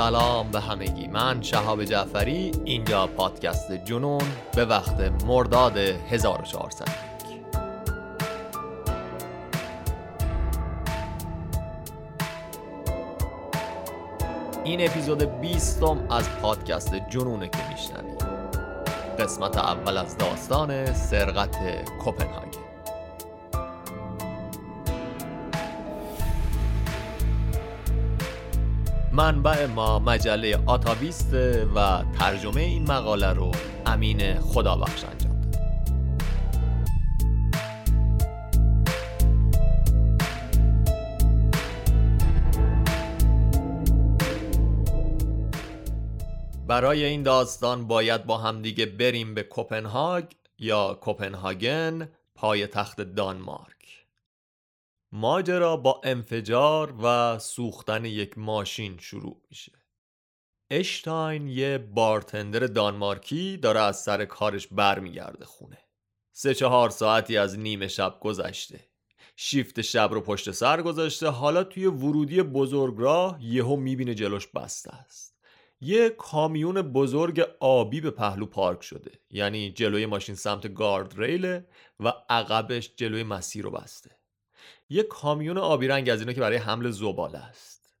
سلام به همگی. من شهاب جعفری اینجا پادکست جنون به وقت مرداد 1400 این اپیزود 20 از پادکست جنونه که میشنوید. قسمت اول از داستان سرقت کوپنهاگن منبع ما مجله آتاویست و ترجمه این مقاله رو امین خدابخش انجام داد. برای این داستان باید با همدیگه بریم به کوپنهاگ یا کوپنهاگن پای تخت دانمارک. ماجرا با انفجار و سوختن یک ماشین شروع میشه. اشتاین یه بارتندر دانمارکی داره از سر کارش برمیگرده خونه. سه چهار ساعتی از نیمه شب گذشته. شیفت شب رو پشت سر گذاشته حالا توی ورودی بزرگراه یهو می‌بینه جلوش بسته است. یه کامیون بزرگ آبی به پهلو پارک شده یعنی جلوی ماشین سمت گارد ریله و عقبش جلوی مسیر رو بسته. یه کامیون آبی رنگ از اینا که برای حمل زباله است.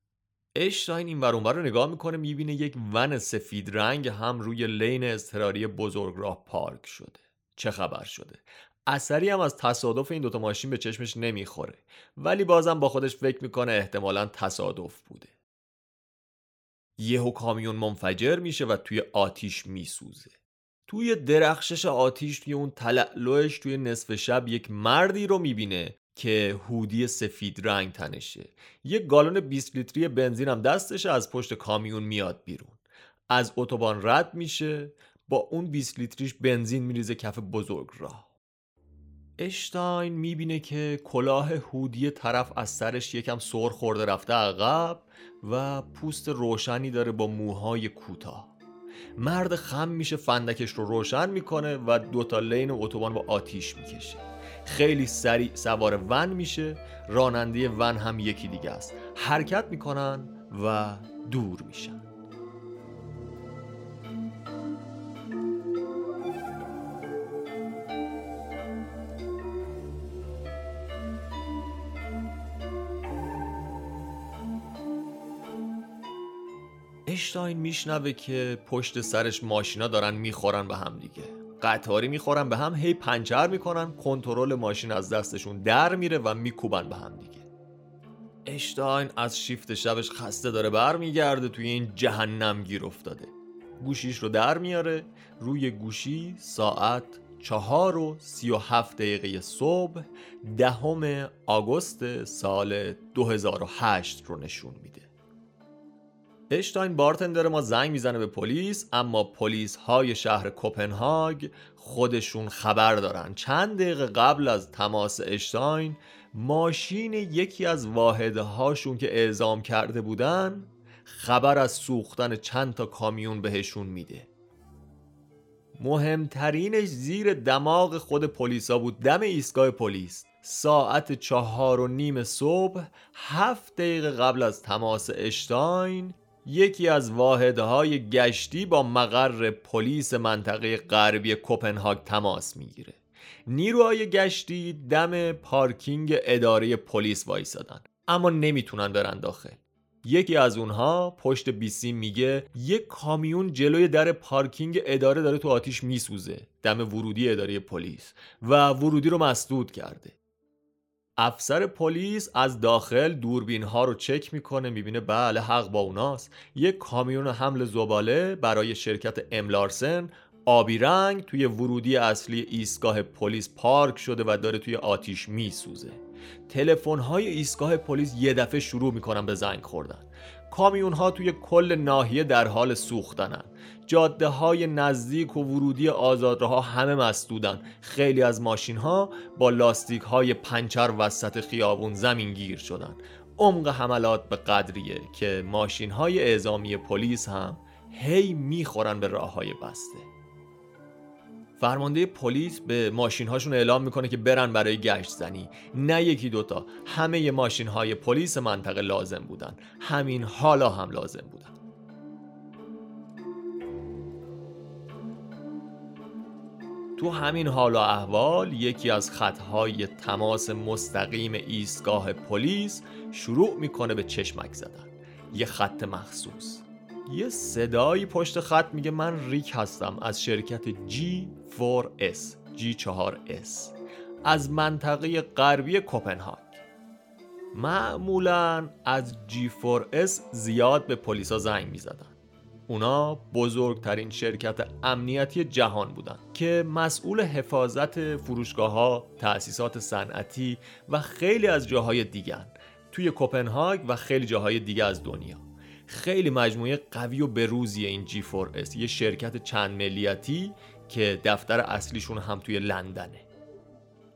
اشتاین این ور رو نگاه می‌کنه می‌بینه یک ون سفید رنگ هم روی لین اضطراری بزرگ راه پارک شده. چه خبر شده؟ اثری هم از تصادف این دوتا ماشین به چشمش نمی‌خوره. ولی بازم با خودش فکر می‌کنه احتمالا تصادف بوده. یهو کامیون منفجر میشه و توی آتیش میسوزه. توی درخشش آتیش توی اون تلعلوش توی نصف شب یک مردی رو می‌بینه که هودی سفید رنگ تنشه. یه گالون 20 لیتری بنزین هم دستش از پشت کامیون میاد بیرون. از اتوبان رد میشه با اون 20 لیتریش بنزین میریزه کف بزرگ راه. اشتاین می‌بینه که کلاه هودی طرف از سرش یکم سر خورده رفته عقب و پوست روشنی داره با موهای کوتاه. مرد خم میشه فندکش رو روشن می‌کنه و دوتا لین اتوبان با آتیش می‌کشه. خیلی سریع سوار ون میشه. راننده ون هم یکی دیگه است. حرکت می‌کنن و دور میشن. اشتاین میشنوه که پشت سرش ماشینا دارن می‌خورن به هم دیگه. قطاری می‌خورن به هم هی پنچر می‌کنن کنترل ماشین از دستشون در میره و میکوبن به هم دیگه. اشتاین از شیفت شبش خسته داره برمیگرده توی این جهنم گیر افتاده. گوشیش رو در میاره روی گوشی ساعت چهار و سی و هفت دقیقه صبح دهم آگوست سال 2008 رو نشون میده. اشتاین بارتندر ما زنگ می‌زنه به پلیس اما پلیس های شهر کوپنهاگ خودشون خبر دارن. چند دقیقه قبل از تماس اشتاین ماشین یکی از واحده هاشون که اعزام کرده بودن خبر از سوختن چند تا کامیون بهشون میده. مهمترینش زیر دماغ خود پلیسا بود دم ایستگاه پلیس. ساعت چهار و نیم صبح هفت دقیقه قبل از تماس اشتاین یکی از واحدهای گشتی با مقر پلیس منطقه غربی کوپنهاگ تماس می‌گیره. نیروهای گشتی دم پارکینگ اداره پلیس وایسادن اما نمی‌تونن برن داخل. یکی از اونها پشت بیسی میگه یک کامیون جلوی در پارکینگ اداره داره تو آتیش میسوزه. دم ورودی اداره پلیس. و ورودی رو مسدود کرده. افسر پلیس از داخل دوربین ها رو چک می‌کنه می‌بینه بله حق با اوناست. یک کامیون حمل زباله برای شرکت املارسن آبی رنگ توی ورودی اصلی ایستگاه پلیس پارک شده و داره توی آتیش میسوزه. تلفن های ایستگاه پلیس یه دفعه شروع می‌کنن به زنگ خوردن. کامیون ها توی کل ناحیه در حال سوختنن. جاده های نزدیک و ورودی آزادراه همه مسدودن. خیلی از ماشین ها با لاستیک های پنچر وسط خیابون زمین گیر شدن. عمق حملات به قدریه که ماشین های اعزامی پلیس هم هی می‌خورن به راه های بسته. فرمانده پلیس به ماشین هاشون اعلام می‌کنه که برن برای گشت زنی. نه یکی دوتا همه ماشین های پلیس منطقه لازم بودن. همین حالا هم لازم بودن. تو همین حال و احوال یکی از خطهای تماس مستقیم ایستگاه پلیس شروع می‌کنه به چشمک زدن. یه خط مخصوص. یه صدایی پشت خط میگه من ریک هستم از شرکت G4S G4S از منطقه غربی کوپنهاگ. معمولا از G4S زیاد به پلیسا زنگ می‌زدن. اونا بزرگترین شرکت امنیتی جهان بودن که مسئول حفاظت فروشگاه ها، تأسیسات صنعتی و خیلی از جاهای دیگر توی کوپنهاگ و خیلی جاهای دیگه از دنیا. خیلی مجموعه قوی و بروزی این G4S یه شرکت چند ملیتی که دفتر اصلیشون هم توی لندنه.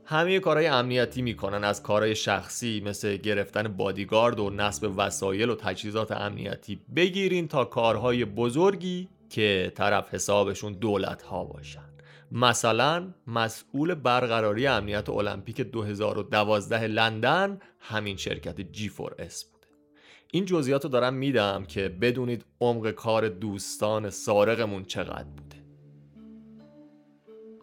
همه کارهای امنیتی می‌کنن از کارهای شخصی مثل گرفتن بادیگارد و نصب وسایل و تجهیزات امنیتی بگیرین تا کارهای بزرگی که طرف حسابشون دولت ها باشن. مثلا مسئول برقراری امنیت المپیک 2012 لندن همین شرکت G4S بوده. این جزئیات رو دارم میدم که بدونید عمق کار دوستان سارقمون چقدر بوده.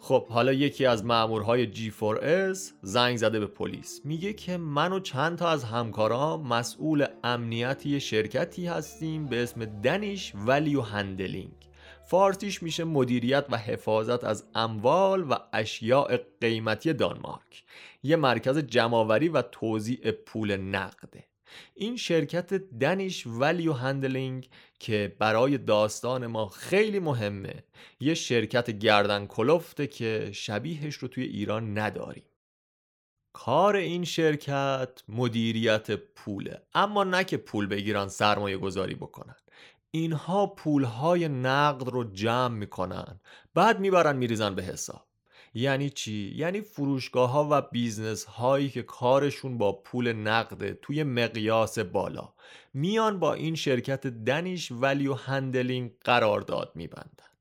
خب حالا یکی از مامورهای G4S زنگ زده به پلیس. میگه که من و چند تا از همکارام مسئول امنیتی شرکتی هستیم به اسم دنیش ولیو هندلینگ. فارسیش میشه مدیریت و حفاظت از اموال و اشیاء قیمتی دانمارک. یه مرکز جمعآوری و توزیع پول نقده این شرکت دنیش ولیو هندلینگ که برای داستان ما خیلی مهمه یه شرکت گردن کلفته که شبیهش رو توی ایران نداریم. کار این شرکت مدیریت پوله اما نه که پول بگیرن سرمایه گذاری بکنن. اینها پولهای نقد رو جمع می‌کنن بعد می‌برن میریزن به حساب. یعنی چی؟ یعنی فروشگاه ها و business هایی که کارشون با پول نقده توی مقیاس بالا. میان با این شرکت Danish Value Handling قرارداد میبندن.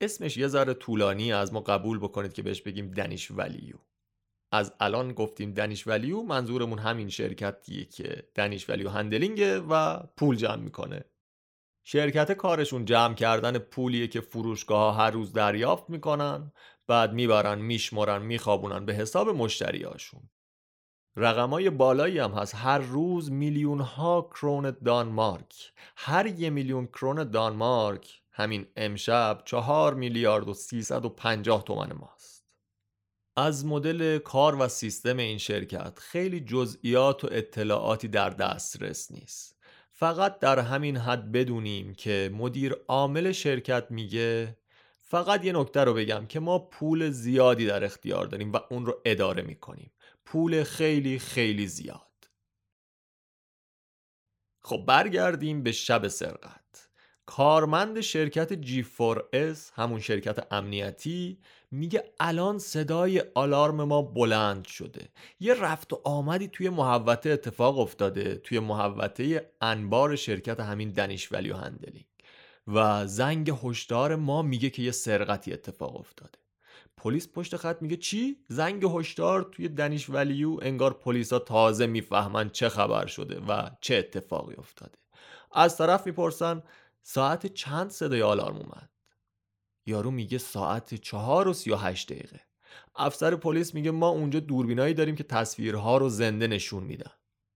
اسمش یه ذره طولانیه از ما قبول بکنید که بهش بگیم Danish Value. از الان گفتیم Danish Value منظورمون همین شرکتیه که Danish Value Handling ه و پول جمع می‌کنه. شرکت کارشون جمع کردن پولیه که فروشگاه هر روز دریافت می‌کنن بعد می‌برن میشمرن میخوابونن به حساب مشتریاشون. رقمای بالایی هم هست. هر روز میلیون ها کرون دانمارک. هر یه میلیون کرون دانمارک همین امشب چهار میلیارد و سیصد و پنجاه تومن ماست. از مدل کار و سیستم این شرکت خیلی جزئیات و اطلاعاتی در دسترس نیست. فقط در همین حد بدونیم که مدیر عامل شرکت میگه فقط یه نکته رو بگم که ما پول زیادی در اختیار داریم و اون رو اداره می‌کنیم. پول خیلی خیلی زیاد. خب برگردیم به شب سرقت. کارمند شرکت G4S همون شرکت امنیتی میگه الان صدای آلارم ما بلند شده. یه رفت و آمدی توی محوطه اتفاق افتاده توی محوطه انبار شرکت همین Danish Value Handling و زنگ هشدار ما میگه که یه سرقتی اتفاق افتاده. پلیس پشت خط میگه چی؟ زنگ هشدار توی Danish Value انگار پلیسا تازه می‌فهمن چه خبر شده و چه اتفاقی افتاده. از طرف می‌پرسن ساعت چند صدای آلارم اومد؟ یارو میگه ساعت چهار و سی و هشت دقیقه. افسر پلیس میگه ما اونجا دوربینایی داریم که تصویرها رو زنده نشون میدن.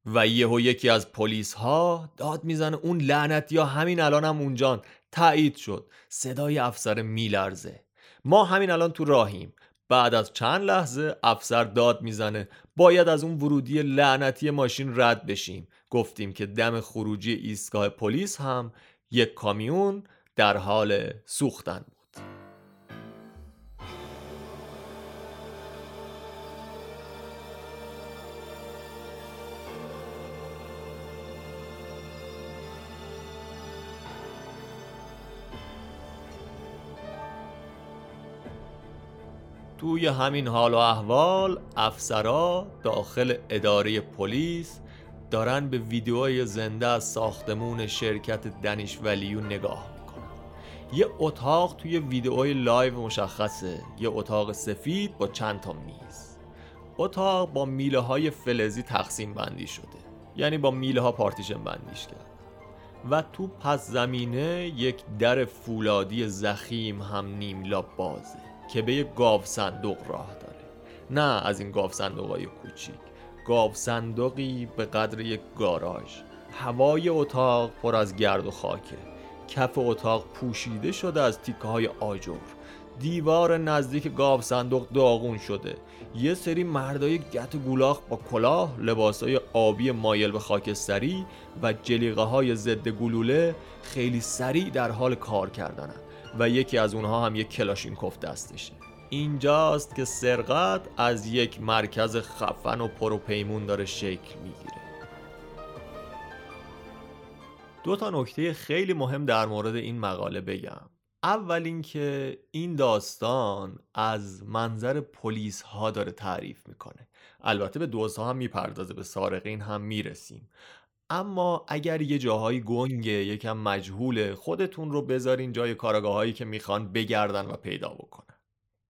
و یهو یکی از پلیس ها داد می‌زنه اون لعنت یا همین الان هم اونجان. تایید شد. صدای افسر میلرزه. ما همین الان تو راهیم. بعد از چند لحظه افسر داد می‌زنه باید از اون ورودی لعنتی ماشین رد بشیم. گفتیم که دم خروجی ایستگاه پلیس هم یک کامیون در حال سوختن توی همین حال و احوال افسرا داخل اداره پلیس دارن به ویدیوهای زنده از ساختمون شرکت Danish Value نگاه می‌کنن. یه اتاق توی ویدیوهای live مشخصه. یه اتاق سفید با چند تا میز. اتاق با میله های فلزی تقسیم بندی شده. یعنی با میله ها پارتیشن بندیش کرد. و تو پس زمینه یک در فولادی ضخیم هم نیملا بازه. که به یک گاو صندوق راه داره. نه از این گاو صندوق های کوچیک. گاو صندوقی به قدر یک گاراژ. هوای اتاق پر از گرد و خاکه. کف اتاق پوشیده شده از تیکه های آجر. دیوار نزدیک گاو صندوق داغون شده. یه سری مردای گت گولاخ با کلاه لباسای آبی مایل به خاکستری و جلیقه های ضد گلوله خیلی سریع در حال کار کردنن. و یکی از اونها هم یک کلاشینکوف دستشه. اینجاست که سرقت از یک مرکز خفن و پروپیمون داره شکل می‌گیره. دو تا نکته خیلی مهم در مورد این مقاله بگم. اول اینکه این داستان از منظر پلیس ها داره تعریف می‌کنه. البته به دوزها هم می‌پردازه به سارقین هم می‌رسیم. اما اگر یه جاهایی گنگه یکم مجهوله خودتون رو بذارین جای کارگاه هایی که می‌خوان بگردن و پیدا بکنن.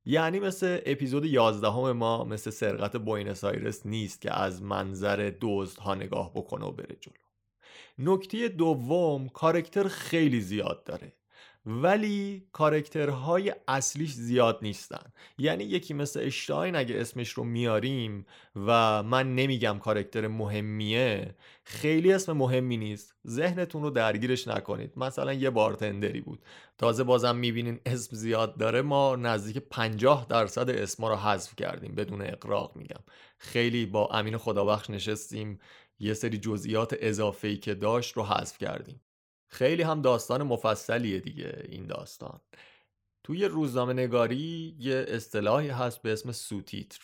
یعنی مثل اپیزود 11 همه ما مثل سرقت بوینس آیرس نیست که از منظر ها نگاه بکنه و بره جلو. نکته دوم کارکتر خیلی زیاد داره. ولی کارکترهای اصلیش زیاد نیستن. یعنی یکی مثل اشتاین اگه اسمش رو میاریم و من نمیگم کارکتر مهمیه خیلی اسم مهمی نیست. ذهنتون رو درگیرش نکنید. مثلا یه bartender ی بود. تازه بازم می‌بینین اسم زیاد داره. ما نزدیک 50 درصد اسما رو حذف کردیم. بدون اقراق میگم. خیلی با امین خدابخش نشستیم. یه سری جزئیات اضافه‌ای که داشت رو حذف کردیم. خیلی هم داستان مفصلیه دیگه این داستان. توی روزنامه نگاری یه اصطلاحی هست به اسم سوتیتر.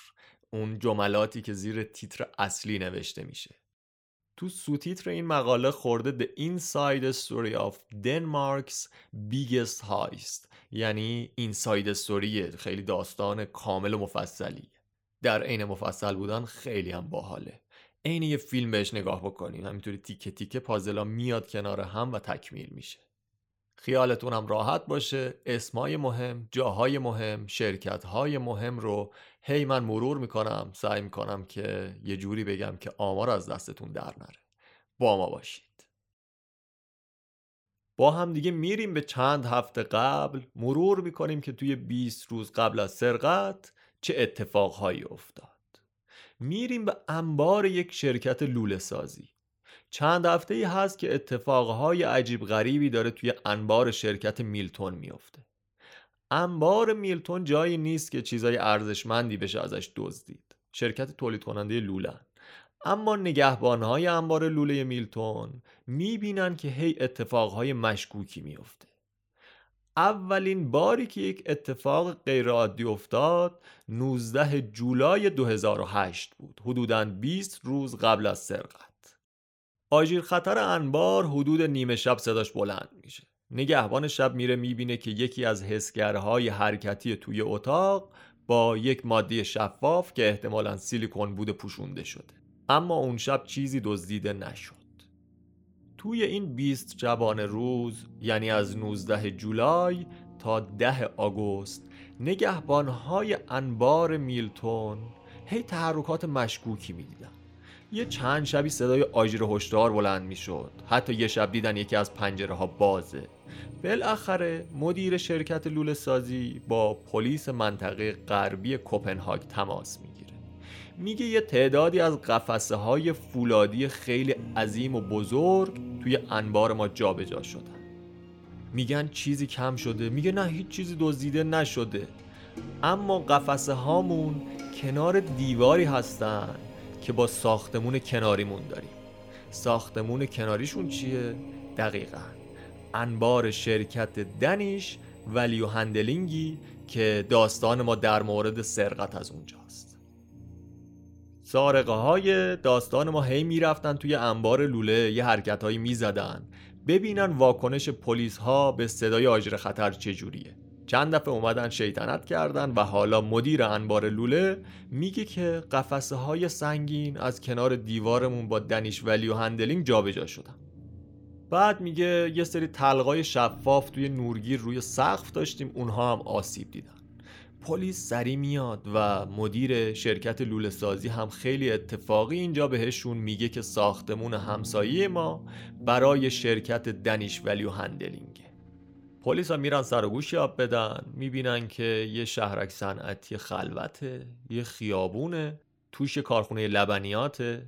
اون جملاتی که زیر تیتر اصلی نوشته میشه. تو سوتیتر این مقاله خورده The Inside Story of Denmark's Biggest Heist. یعنی اینساید استوری خیلی داستان کامل و مفصلی در عین مفصل بودن خیلی هم باحاله. عین یه فیلم بهش نگاه بکنیم همینطوری تیکه تیکه پازلا میاد کنار هم و تکمیل میشه. خیالتون هم راحت باشه. اسمای مهم جاهای مهم شرکتهای مهم رو هی من مرور می‌کنم سعی می‌کنم که یه جوری بگم که آمار از دستتون در نره. با ما باشید. با هم دیگه میریم به چند هفته قبل. مرور می‌کنیم که توی 20 روز قبل از سرقت چه اتفاقهایی افتاد. میریم به انبار یک شرکت لوله سازی چند هفته ای هست که اتفاقهای عجیب غریبی داره توی انبار شرکت میلتون میافته. انبار میلتون جایی نیست که چیزای ارزشمندی بشه ازش دزدید. شرکت تولید کننده لولن اما نگهبانهای انبار لوله میلتون می‌بینن که هی اتفاقهای مشکوکی میافته. اولین باری که یک اتفاق غیرعادی افتاد 19 جولای 2008 بود. حدوداً 20 روز قبل از سرقت. آژیر خطر انبار حدود نیمه شب صداش بلند میشه. نگهبان شب میره می‌بینه که یکی از حسگرهای حرکتی توی اتاق با یک ماده شفاف که احتمالا سیلیکون بوده پوشونده شده. اما اون شب چیزی دزدیده نشد. توی این 20 جوان روز یعنی از 19 جولای تا 10 آگوست نگهبانهای انبار میلتون هی تحرکات مشکوکی می‌دیدن. یه چند شبی صدای آژیر هشدار بلند می‌شد. حتی یه شب دیدن یکی از پنجره ها بازه. بالاخره مدیر شرکت لوله سازی با پلیس منطقه غربی کوپنهاگ تماس می‌گیره. میگه یه تعدادی از قفسه های فولادی خیلی عظیم و بزرگ توی انبار ما جابجا جا شدن. میگن چیزی کم شده. میگه نه هیچ چیزی دزدیده نشده. اما قفسه هامون کنار دیواری هستن که با ساختمون کناریمون داریم. ساختمون کناریشون چیه؟ دقیقا. انبار شرکت دنیش ولیو هندلینگی که داستان ما در مورد سرقت از اونجاست. سارقه های داستان ما هی می‌رفتن توی انبار لوله یه حرکت هایی می‌زدن. ببینن واکنش پلیس ها به صدای آجر خطر چجوریه. چند دفعه اومدن شیطنت کردن و حالا مدیر انبار لوله میگه که قفسه های سنگین از کنار دیوارمون با Danish Value Handling جابجا شدن. بعد میگه یه سری طلقای شفاف توی نورگیر روی سقف داشتیم اونها هم آسیب دیدن. پلیس سریع میاد و مدیر شرکت لوله سازی هم خیلی اتفاقی اینجا بهشون میگه که ساختمون همسایه ما برای شرکت Danish Value Handling ه. پلیس ها میرن سر و گوشی آب بدن می‌بینن که یه شهرک صنعتی خلوته یه خیابونه توش کارخونه لبنیاته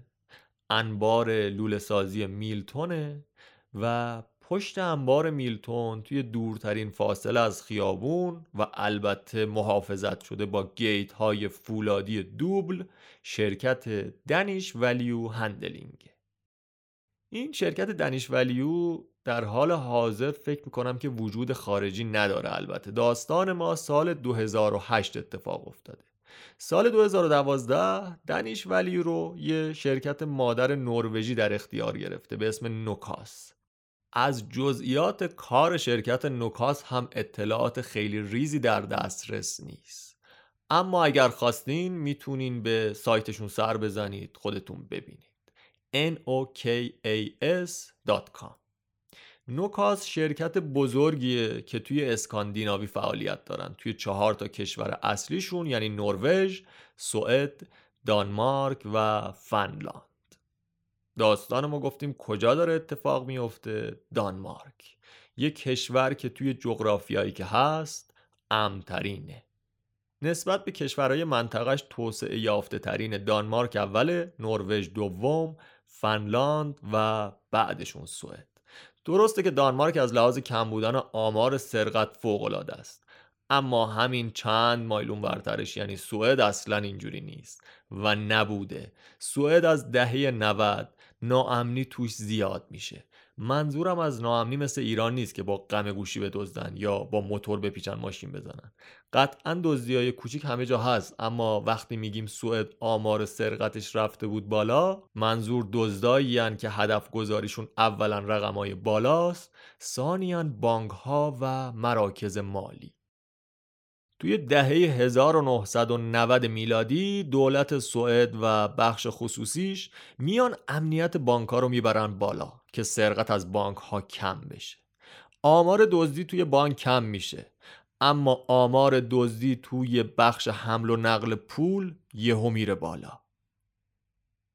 انبار لوله سازی میلتونه و پشت انبار میلتون توی دورترین فاصله از خیابون و البته محافظت شده با گیت های فولادی دوبل شرکت Danish Value هندلینگ. این شرکت دنیش ولیو در حال حاضر فکر می‌کنم که وجود خارجی نداره البته. داستان ما سال 2008 اتفاق افتاده. سال 2012 دنیش ولیو رو یه شرکت مادر نروژی در اختیار گرفته به اسم نوکاس. از جزئیات کار شرکت نوکاس هم اطلاعات خیلی ریزی در دسترس نیست. اما اگر خواستین می‌تونین به سایتشون سر بزنید خودتون ببینید. nokas.com نوکاس شرکت بزرگیه که توی اسکاندیناوی فعالیت دارن. توی چهار تا کشور اصلیشون یعنی نروژ، سوئد، دانمارک و فنلاند. داستان ما گفتیم کجا داره اتفاق میفته؟ دانمارک. یک کشور که توی جغرافیایی که هست امترینه. نسبت به کشورهای منطقهش توسعه یافته ترین دانمارک اول نروژ دوم فنلاند و بعدشون سوئد. درسته که دانمارک از لحاظ کم بودن آمار سرقت فوق العاده است. اما همین چند مایلون برترش یعنی سوئد اصلا اینجوری نیست و نبوده. سوئد از دهه 90 ناامنی توش زیاد میشه. منظورم از ناامنی مثل ایران نیست که با غم گوشی بدزدن یا با موتور بپیچن ماشین بزنن. قطعا دزدی های کوچیک همه جا هست اما وقتی میگیم سوئد آمار سرقتش رفته بود بالا منظور دزدایی که هدف گذاریشون اولا رقم های بالاست ثانیا بانک ها و مراکز مالی. توی دهه 1990 میلادی دولت سوئد و بخش خصوصیش میان امنیت بانک رو می‌برن بالا که سرقت از بانک ها کم بشه. آمار دزدی توی بانک کم میشه. اما آمار دزدی توی بخش حمل و نقل پول یهو میره بالا.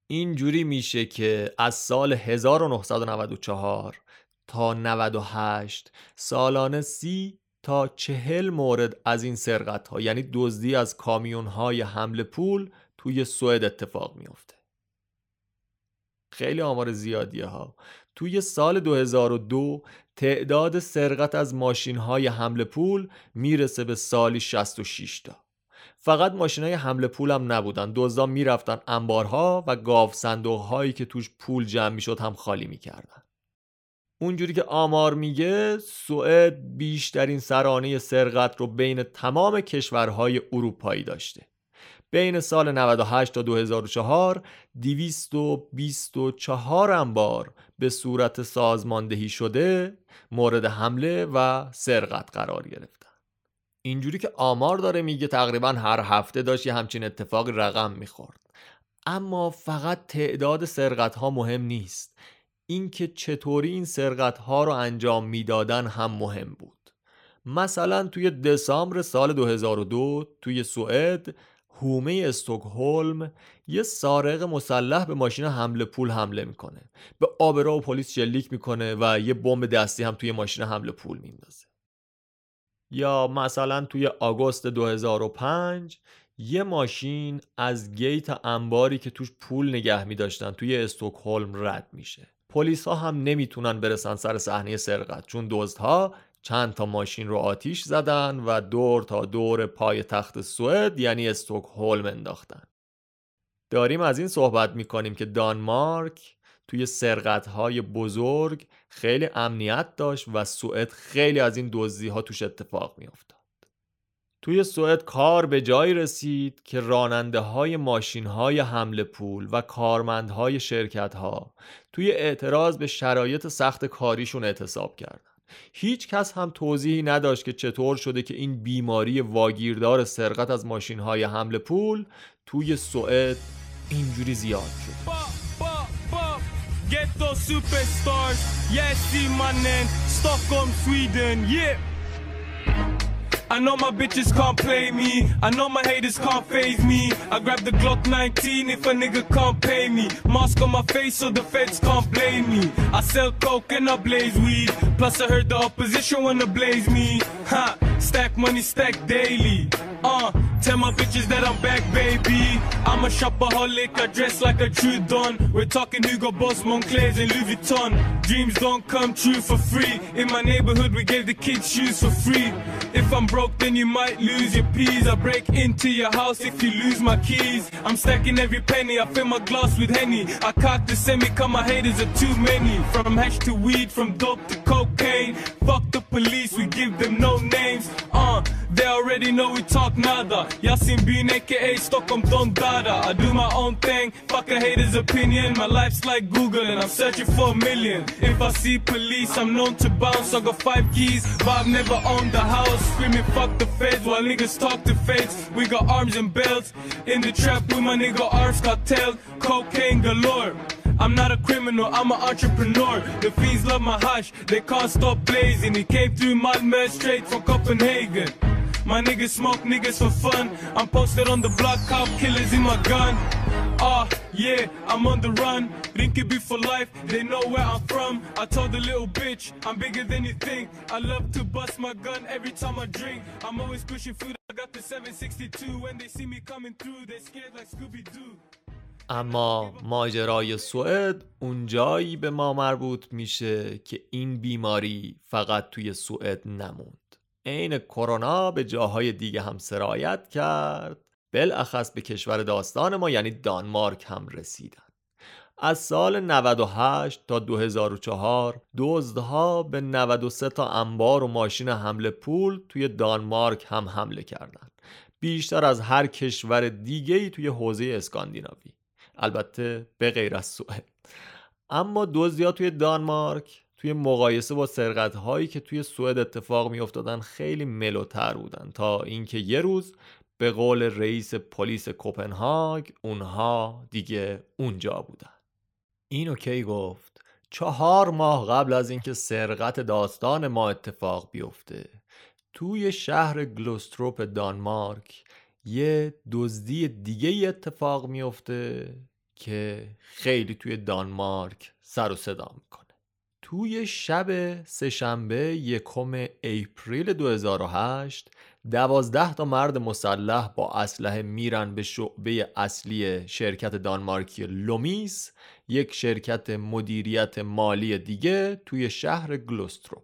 اینجوری میشه که از سال 1994 تا 98 سالانه سی تا چهل مورد از این سرقت ها یعنی دزدی از کامیون های حمل پول توی سوئد اتفاق میفته خیلی آمار زیادیه ها. توی سال 2002 تعداد سرقت از ماشین های حمل پول می‌رسه به سالی 66 تا. فقط ماشین های حمل پول هم نبودن. دزدا می‌رفتن انبارها و گاف صندوق هایی که توش پول جمع می‌شد هم خالی می‌کردن. اونجوری که آمار میگه سوئد بیشترین سرانه سرقت رو بین تمام کشورهای اروپایی داشته. بین سال 98 تا 2004 224 انبار به صورت سازماندهی شده مورد حمله و سرقت قرار گرفتن. اینجوری که آمار داره میگه تقریبا هر هفته داشت یه همچین اتفاق رقم می‌خورد. اما فقط تعداد سرقت ها مهم نیست. اینکه چطوری این سرقت ها رو انجام می‌دادن هم مهم بود. مثلا توی دسامبر سال 2002 توی سوئد هومه استکهلم یه سارق مسلح به ماشین حمله پول حمله می‌کنه. به آبرا و پلیس شلیک می‌کنه و یه بمب دستی هم توی ماشین حمله پول میندازه. یا مثلا توی آگوست 2005 یه ماشین از گیت انباری که توش پول نگه میداشتن توی استکهلم رد میشه. پلیس ها هم نمی‌تونن برسن سر صحنه سرقت چون دزدها چند تا ماشین رو آتیش زدن و دور تا دور پای تخت سوئد یعنی استکهلم انداختن. داریم از این صحبت می‌کنیم که دانمارک توی سرقت های بزرگ خیلی امنیت داشت و سوئد خیلی از این دزدی ها توش اتفاق میافتاد. توی سوئد کار به جایی رسید که راننده های ماشین های حمل پول و کارمندهای شرکت ها توی اعتراض به شرایط سخت کاریشون اعتصاب کردن. هیچ کس هم توضیحی نداشت که چطور شده که این بیماری واگیردار سرقت از ماشین های حمل پول توی سوئد اینجوری زیاد شد Sweden, yeah. I know my bitches can't play me. I know my haters can't phase me. I grab the Glock 19 if a nigga can't pay me. Mask on my face so the feds can't blame me. I sell coke and I blaze weed. Plus I heard the opposition wanna blaze me. Ha, stack money, stack daily. Uh, tell my bitches that I'm back, baby. I'm a shopaholic, I dress like a true don. We're talking Hugo Boss, Moncler, and Louis Vuitton. Dreams don't come true for free. In my neighborhood, we gave the kids shoes for free. If I'm broke, then you might lose your peas. I break into your house if you lose my keys. I'm stacking every penny, I fill my glass with Henny. I cock the semi, cause my haters are too many. From hash to weed, from dope to cocaine. Fuck the police, we give them no names. Uh, they already know we talk nada. Yasin Bean, aka Stockholm Don Dada. I do my own thing, fuck a hater's opinion. My life's like Google and I'm searching for a million. If I see police, I'm known to bounce. I got five keys, but I've never owned the house. Screaming fuck the feds while niggas talk to feds. We got arms and belts in the trap with my nigga Arms Cartel. Cocaine galore. I'm not a criminal, I'm an entrepreneur. The fiends love my hush, they can't stop blazing. He came through Malmö straight from Copenhagen. My niggas smoke niggas for fun. I'm posted on the block, cop killers in my gun. Ah, yeah, I'm on the run. Rinkeby for life, they know where I'm from. I told the little bitch, I'm bigger than you think. I love to bust my gun every time I drink. I'm always pushing food, I got the 762. When they see me coming through, they scared like Scooby-Doo. اما ماجرای سوئد اونجایی به ما مربوط میشه که این بیماری فقط توی سوئد نموند عین کرونا به جاهای دیگه هم سرایت کرد. بالاخص به کشور داستان ما یعنی دانمارک هم رسیدن. از سال 98 تا 2004 دزدها به 93 تا انبار و ماشین حمل پول توی دانمارک هم حمله کردند. بیشتر از هر کشور دیگه ای توی حوزه اسکاندیناوی. البته به غیر از سوئد. اما دزدیا توی دانمارک توی مقایسه با سرقت هایی که توی سوئد اتفاق می افتادن خیلی ملوتر بودن. تا اینکه یه روز به قول رئیس پلیس کوپنهاگ اونها دیگه اونجا بودن. اینو کی گفت؟ چهار ماه قبل از اینکه سرقت داستان ما اتفاق بیفته توی شهر گلوستروپ دانمارک یه دزدی دیگه اتفاق میفته که خیلی توی دانمارک سر و صدا می‌کنه. توی شب سه‌شنبه یکم April 2008 دوازده تا مرد مسلح با اسلحه میرن به شعبه اصلی شرکت دانمارکی لومیس یک شرکت مدیریت مالی دیگه توی شهر گلوستروپ.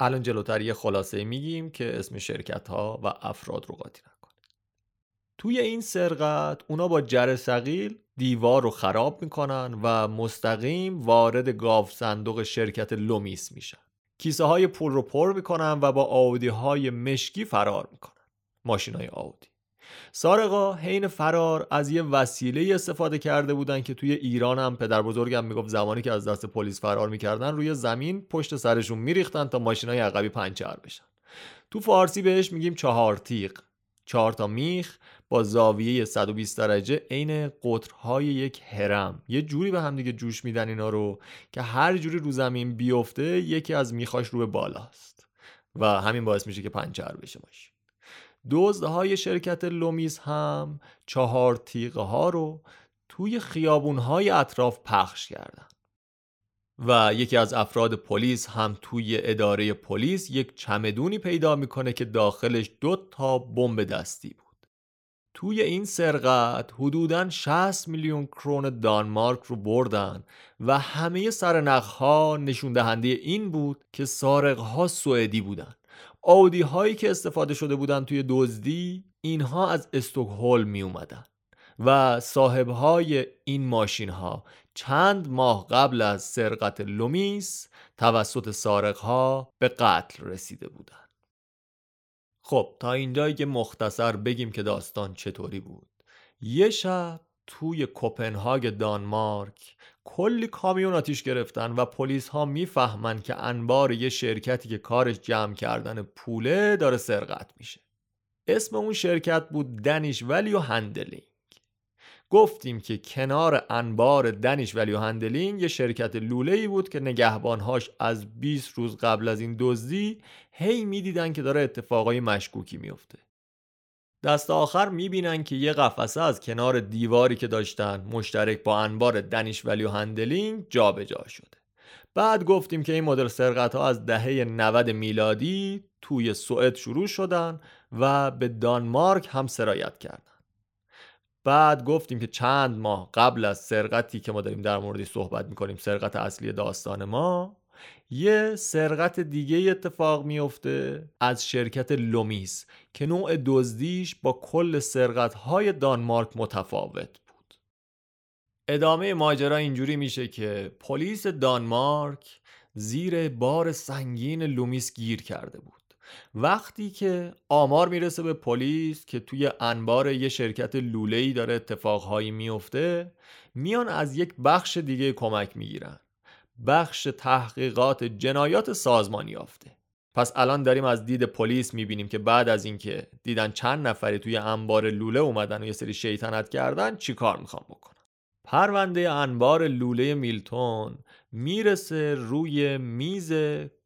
الان جلوتر یه خلاصه میگیم که اسم شرکت ها و افراد رو قاطی توی این سرقت اونا با جرثقیل دیوار رو خراب می‌کنن و مستقیم وارد گاو صندوق شرکت لومیس میشن. کیسه های پول رو پر می‌کنن و با آودی های مشکی فرار می‌کنن. ماشین های آودی. سارقا حین فرار از یه وسیله استفاده کرده بودن که توی ایران هم پدر بزرگم می‌گفت زمانی که از دست پلیس فرار می‌کردن روی زمین پشت سرشون میریختن تا ماشین های عقبی پنچر بشن. تو فارسی بهش میگیم چهار تیغ چهار تا میخ با زاویه 120 درجه عین قطرهای یک هرم یه جوری به هم دیگه جوش میدن اینا رو که هر جوری رو زمین بیفته یکی از میخاش رو به بالاست. و همین باعث میشه که پنچر بشه ماشین. دزدهای شرکت لومیس هم چهار تیغه ها رو توی خیابون های اطراف پخش کردن. و یکی از افراد پلیس هم توی اداره پلیس یک چمدونی پیدا می‌کنه که داخلش دو تا بمب دستی بود. توی این سرقت حدوداً 60 میلیون کرون دانمارک رو بردن و همه سرنخها نشون دهنده این بود که سارقها سوئدی بودن آودی هایی که استفاده شده بودن توی دزدی اینها از استکهلم می اومدن و صاحبهای این ماشین ها چند ماه قبل از سرقت لومیس توسط سارق‌ها به قتل رسیده بودند. خب تا اینجایی که مختصر بگیم که داستان چطوری بود. یه شب توی کوپنهاگ دانمارک کلی کامیون آتیش گرفتن و پلیس ها می‌فهمن که انبار یه شرکتی که کارش جمع کردن پوله داره سرقت میشه. اسم اون شرکت بود Danish Value Handling. گفتیم که کنار انبار Danish Value Handling یه شرکت لوله ای بود که نگهبانهاش از 20 روز قبل از این دزدی هی می‌دیدن که داره اتفاقای مشکوکی میفته دست آخر می‌بینن که یه قفسه از کنار دیواری که داشتن مشترک با انبار Danish Value Handling جابجا شده. بعد گفتیم که این مدل سرقت ها از دهه 90 میلادی توی سوئد شروع شدن و به دانمارک هم سرایت کردن. بعد گفتیم که چند ماه قبل از سرقتی که ما داریم در موردش صحبت می‌کنیم سرقت اصلی داستان ما یه سرقت دیگه اتفاق میفته از شرکت لومیس که نوع دزدیش با کل سرقت های دانمارک متفاوت بود. ادامه ماجرا اینجوری میشه که پلیس دانمارک زیر بار سنگین لومیس گیر کرده بود. وقتی که آمار می‌رسه به پلیس که توی انبار یه شرکت لوله‌ای داره اتفاقهایی میفته میان از یک بخش دیگه کمک می‌گیرن. بخش تحقیقات جنایات سازمانی یافته. پس الان داریم از دید پلیس می‌بینیم که بعد از اینکه دیدن چند نفری توی انبار لوله اومدن و یه سری شیطنت کردن چیکار می‌خوام بکنن؟ پرونده انبار لوله میلتون می‌رسه روی میز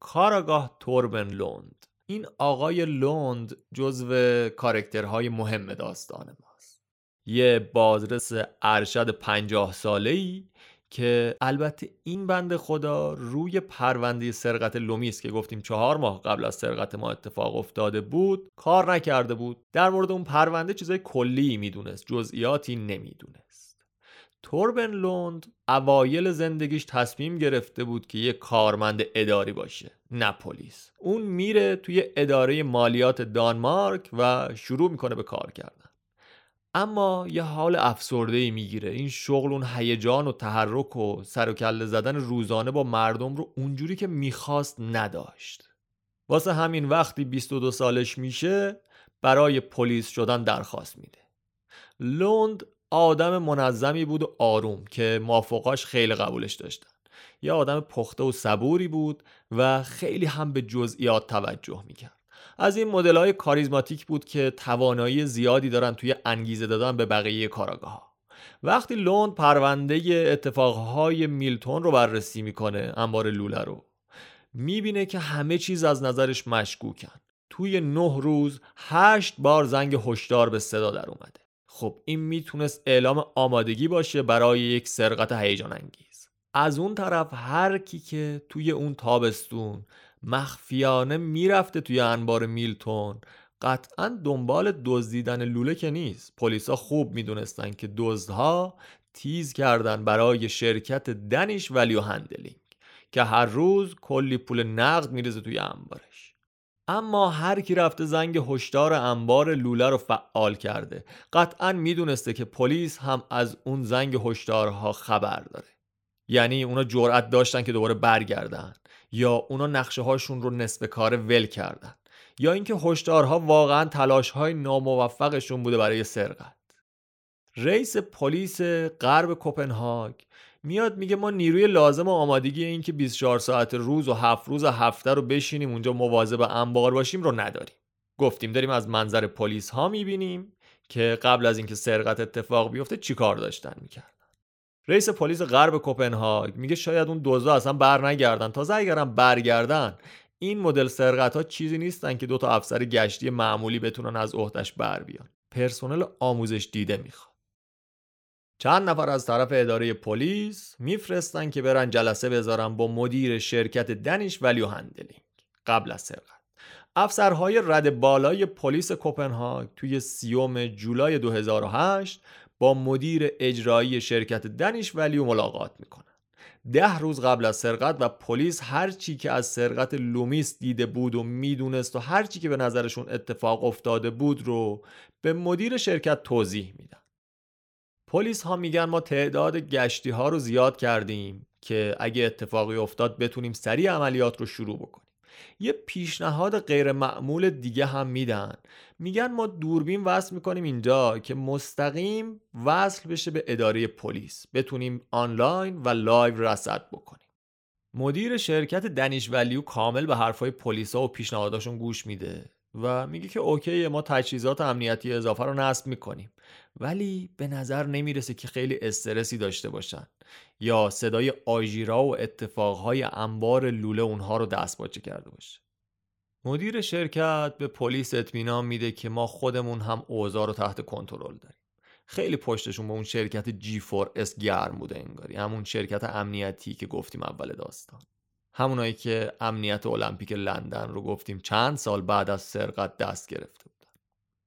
کارآگاه توربن لوند. این آقای لوند جزو کاراکترهای مهم داستان ماست. یه بازرس ارشد پنجاه ساله ای که البته این بنده خدا روی پرونده سرقت لومیس که گفتیم چهار ماه قبل از سرقت ما اتفاق افتاده بود کار نکرده بود. در مورد اون پرونده چیزای کلی می‌دونست جزئیاتی نمی‌دونست. توربن لوند اوایل زندگیش تصمیم گرفته بود که یه کارمند اداری باشه نه پلیس. اون میره توی اداره مالیات دانمارک و شروع می‌کنه به کار کردن. اما یه حال افسرده ای می‌گیره. این شغل اون هیجان و تحرک و سر و کله زدن روزانه با مردم رو اونجوری که می‌خواست نداشت. واسه همین وقتی 22 سالش میشه برای پلیس شدن درخواست میده. لوند آدم منظمی بود و آروم که مافوقاش خیلی قبولش داشتن. یه آدم پخته و صبوری بود و خیلی هم به جزئیات توجه می‌کرد. از این مدل های کاریزماتیک بود که توانایی زیادی دارن توی انگیزه دادن به بقیه کاراگاه ها. وقتی لوند پرونده اتفاقهای میلتون رو بررسی می‌کنه انبار لوله رو می‌بینه که همه چیز از نظرش مشکوکن. توی نه روز هشت بار زنگ هشدار به صدا در اومده. خب این می‌تونست اعلام آمادگی باشه برای یک سرقت هیجان انگیز. از اون طرف هر کی که توی اون تابستون مخفیانه می‌رفته توی انبار میلتون قطعا دنبال دزدیدن لوله که نیست. پلیسا خوب می‌دونستن که دزدها تیز کردن برای شرکت دنیش ولیو هندلینگ که هر روز کلی پول نقد میرزه توی انبارش. اما هر کی رفته زنگ هشدار انبار لوله رو فعال کرده قطعا می‌دونسته که پلیس هم از اون زنگ هشدارها خبر داره. یعنی اونا جرأت داشتن که دوباره برگردن یا اونا نقشه هاشون رو نصف کار ول کردن یا اینکه هشدارها واقعا تلاش های ناموفقشون بوده برای سرقت. رئیس پلیس غرب کوپنهاگ میاد میگه ما نیروی لازم و آمادگی این که 24 ساعت روز و هفت روز هفته رو بشینیم اونجا مواظب انبار باشیم رو نداریم. گفتیم داریم از منظر پلیس ها می‌بینیم که قبل از اینکه سرقت اتفاق بیفته چیکار داشتن می‌کرد رئیس پلیس غرب کوپنهاگ میگه شاید اون دزدا اصلا بر نگردن. تازه اگرم برگردن این مدل سرقت ها چیزی نیستن که دو تا افسر گشتی معمولی بتونن از عهدش بر بیان. پرسنل آموزش دیده می‌خواد. چند نفر از طرف اداره پلیس میفرستن که برن جلسه بذارن با مدیر شرکت Danish Value Handling قبل از سرقت. افسرهای رده بالای پلیس کوپنهاگ توی سیوم جولای 2008 با مدیر اجرایی شرکت Danish Value ملاقات می‌کنن. ده روز قبل از سرقت و پلیس هر چی که از سرقت لومیس دیده بود و می‌دونست و هر چی که به نظرشون اتفاق افتاده بود رو به مدیر شرکت توضیح میدن. پلیس ها میگن ما تعداد گشتی ها رو زیاد کردیم که اگه اتفاقی افتاد بتونیم سریع عملیات رو شروع بکنیم. یه پیشنهاد غیر معمول دیگه هم میدن. میگن ما دوربین وصل می‌کنیم اینجا که مستقیم وصل بشه به اداره پلیس. بتونیم آنلاین و live رصد بکنیم. مدیر شرکت Danish Value کامل به حرفای پلیسا و پیشنهاداشون گوش میده. و میگه که OK ما تجهیزات امنیتی اضافه رو نصب می‌کنیم. ولی به نظر نمی‌رسه که خیلی استرسی داشته باشن. یا صدای آژیرا و اتفاقهای انبار لوله اونها رو دستپاچه کرده باشه. مدیر شرکت به پلیس اطمینان میده که ما خودمون هم اوضاع رو تحت کنترل داریم. خیلی پشتشون به اون شرکت جی 4 اس گرم بوده انگاری. همون شرکت امنیتی که گفتیم اول داستان. همونایی که امنیت المپیک لندن رو گفتیم چند سال بعد از سرقت دست گرفته بودن.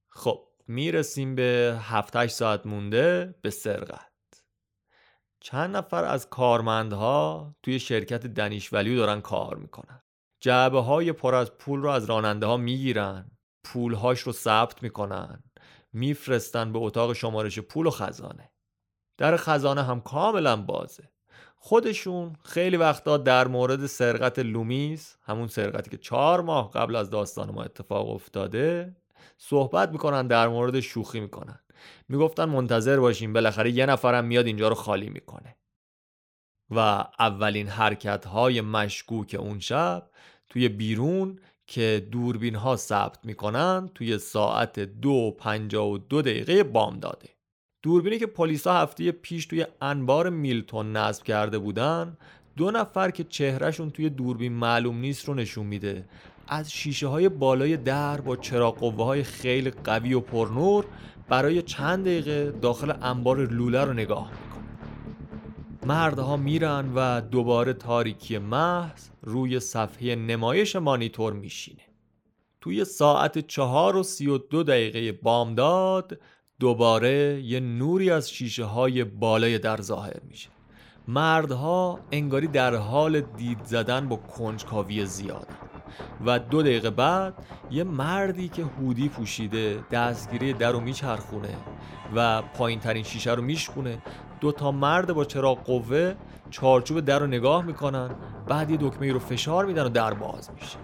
خب می‌رسیم به 7 ساعت مونده به سرقت. چند نفر از کارمندها توی شرکت دنیش ولیو دارن کار می‌کنن. جعبه های پر از پول رو از راننده ها می‌گیرن. پولهاش رو ثبت می‌کنن. میفرستن به اتاق شمارش پول و خزانه. در خزانه هم کاملا بازه. خودشون خیلی وقتا در مورد سرقت لومیز همون سرقتی که چهار ماه قبل از داستان ما اتفاق افتاده صحبت می‌کنن در مورد شوخی می‌کنن. می‌گفتن منتظر باشیم بالاخره یه نفرم میاد اینجا رو خالی می‌کنه. و اولین حرکت های مشکوک اون شب توی بیرون که دوربین ها ثبت می‌کنن توی ساعت دو پنجا و دو دقیقه بام داده. دوربینی که پلیسا هفته پیش توی انبار میلتون نصب کرده بودن دو نفر که چهرهشون توی دوربین معلوم نیست رو نشون میده. از شیشه های بالای در با چراغ قوه های خیلی قوی و پرنور برای چند دقیقه داخل انبار لوله رو نگاه می‌کنن مردها میرن و دوباره تاریکی محض روی صفحه نمایش مانیتور میشینه. توی ساعت چهار و سی و دو دقیقه بامداد دوباره یه نوری از شیشه های بالای در ظاهر میشه. مردها انگاری در حال دید زدن با کنجکاوی زیادن و دو دقیقه بعد یه مردی که هودی پوشیده دستگیری در رو میچرخونه و پایین ترین شیشه رو میشکونه. دو تا مرد با چراغ قوه چارچوب در رو نگاه می‌کنن بعد یه دکمه رو فشار میدن و در باز میشه.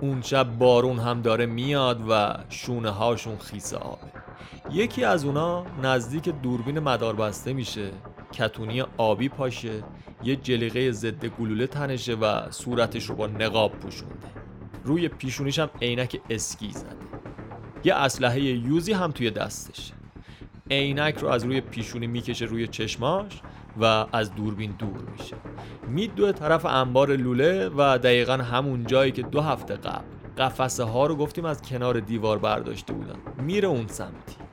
اون شب بارون هم داره میاد و شونه هاشون خیسه آبه. یکی از اونا نزدیک دوربین مدار بسته میشه. کتونی آبی پاشه یه جلیقه ضد گلوله تنشه و صورتش رو با نقاب پوشونده روی پیشونیش هم عینک اسکی زده. یه اسلحه یوزی هم توی دستشه عینک رو از روی پیشونی می‌کشه روی چشماش و از دوربین دور میشه. میدوه طرف انبار لوله و دقیقا همون جایی که دو هفته قبل قفسه ها رو گفتیم از کنار دیوار برداشته بودن. میره اون سمتی.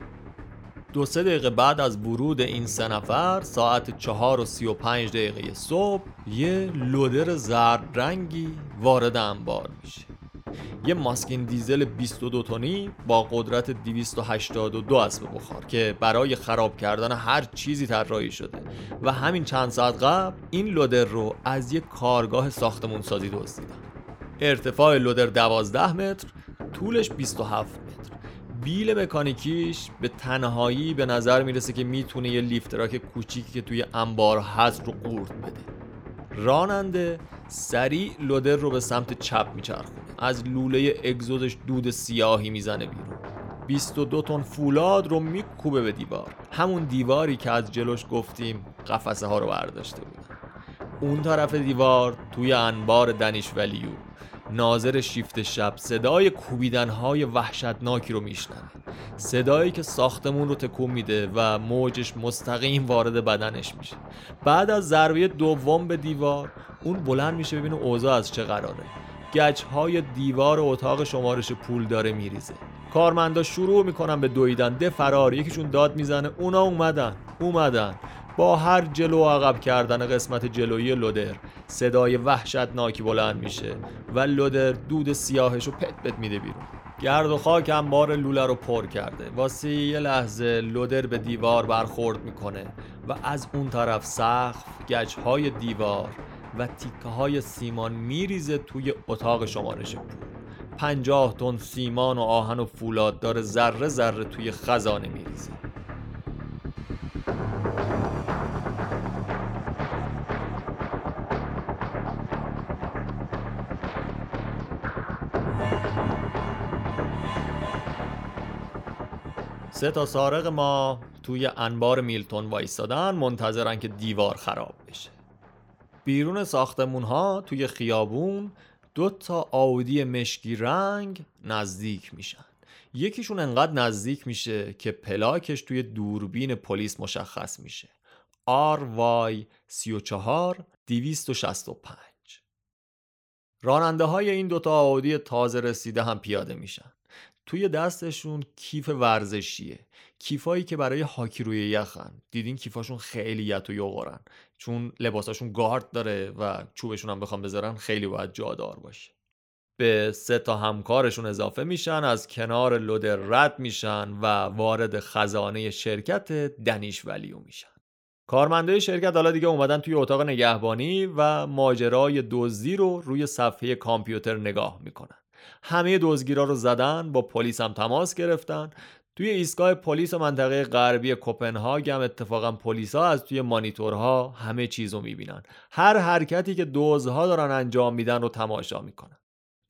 دو سه دقیقه بعد از ورود این سه نفر ساعت چهار و سی و پنج دقیقه صبح یه لودر زرد رنگی وارد انبار میشه. یه ماسکین دیزل 22 تونی با قدرت 282 اسب بخار که برای خراب کردن هر چیزی طراحی شده. و همین چند ساعت قبل این لودر رو از یک کارگاه ساختمون سازی دزدیدن. ارتفاع لودر 12 متر طولش 27 متر بیل مکانیکیش به تنهایی به نظر می‌رسه که می‌تونه یه لیفتراک کوچیکی که توی انبار هست رو قورت بده. راننده سریع لودر رو به سمت چپ میچرخونه. از لوله اگزوزش دود سیاهی می‌زنه بیرون. 22 تن فولاد رو میکوبه به دیوار. همون دیواری که از جلوش گفتیم قفسه ها رو برداشته بودن. اون طرف دیوار توی انبار دنیش ولیو. ناظر شیفت شب صدای کوبیدن های وحشتناکی رو میشنوه صدایی که ساختمون رو تکون میده و موجش مستقیم وارد بدنش میشه. بعد از ضربه دوم به دیوار اون بلند میشه ببینه اوضاع از چه قراره. گچ های دیوار اتاق شمارش پول داره میریزه. کارمندا شروع می‌کنن به دویدن ده فرار یکیشون داد می‌زنه اونا اومدن اومدن. با هر جلو و عقب کردن قسمت جلویی لودر صدای وحشتناکی بلند میشه و لودر دود سیاهش رو پت پت میده بیرون. گرد و خاک انبار لوله رو پر کرده. واسه یه لحظه لودر به دیوار برخورد می‌کنه و از اون طرف سقف گچ های دیوار و تیکه های سیمان میریزه توی اتاق شمارش پول. پنجاه تن سیمان و آهن و فولاد داره ذره ذره توی خزانه میریزه. سه تا سارق ما توی انبار میلتون وایستادن منتظرن که دیوار خراب بشه. بیرون ساختمون ها توی خیابون دو تا آودی مشکی رنگ نزدیک میشن. یکیشون انقدر نزدیک میشه که پلاکش توی دوربین پلیس مشخص میشه. RY 34 265 راننده های این دوتا آودی تازه رسیده هم پیاده میشن. توی دستشون کیف ورزشیه. کیفایی که برای هاکی روی یخن. دیدین کیفاشون خیلی یت و یوغورن چون لباساشون گارد داره و چوبشون هم بخوام بذارن خیلی باید جادار باشه. به سه تا همکارشون اضافه میشن از کنار لودر رد میشن و وارد خزانه شرکت دنیش ولیو میشن. کارمندای شرکت حالا دیگه اومدن توی اتاق نگهبانی و ماجرای دزدی رو روی صفحه کامپیوتر نگاه می‌کنن. همه دزدگیرا رو زدن با پلیس هم تماس گرفتن. توی ایستگاه پلیس منطقه غربی کوپنهاگ هم اتفاقا پلیسا از توی مانیتورها همه چیز رو می‌بینن. هر حرکتی که دزدها دارن انجام میدن رو تماشا می‌کنن.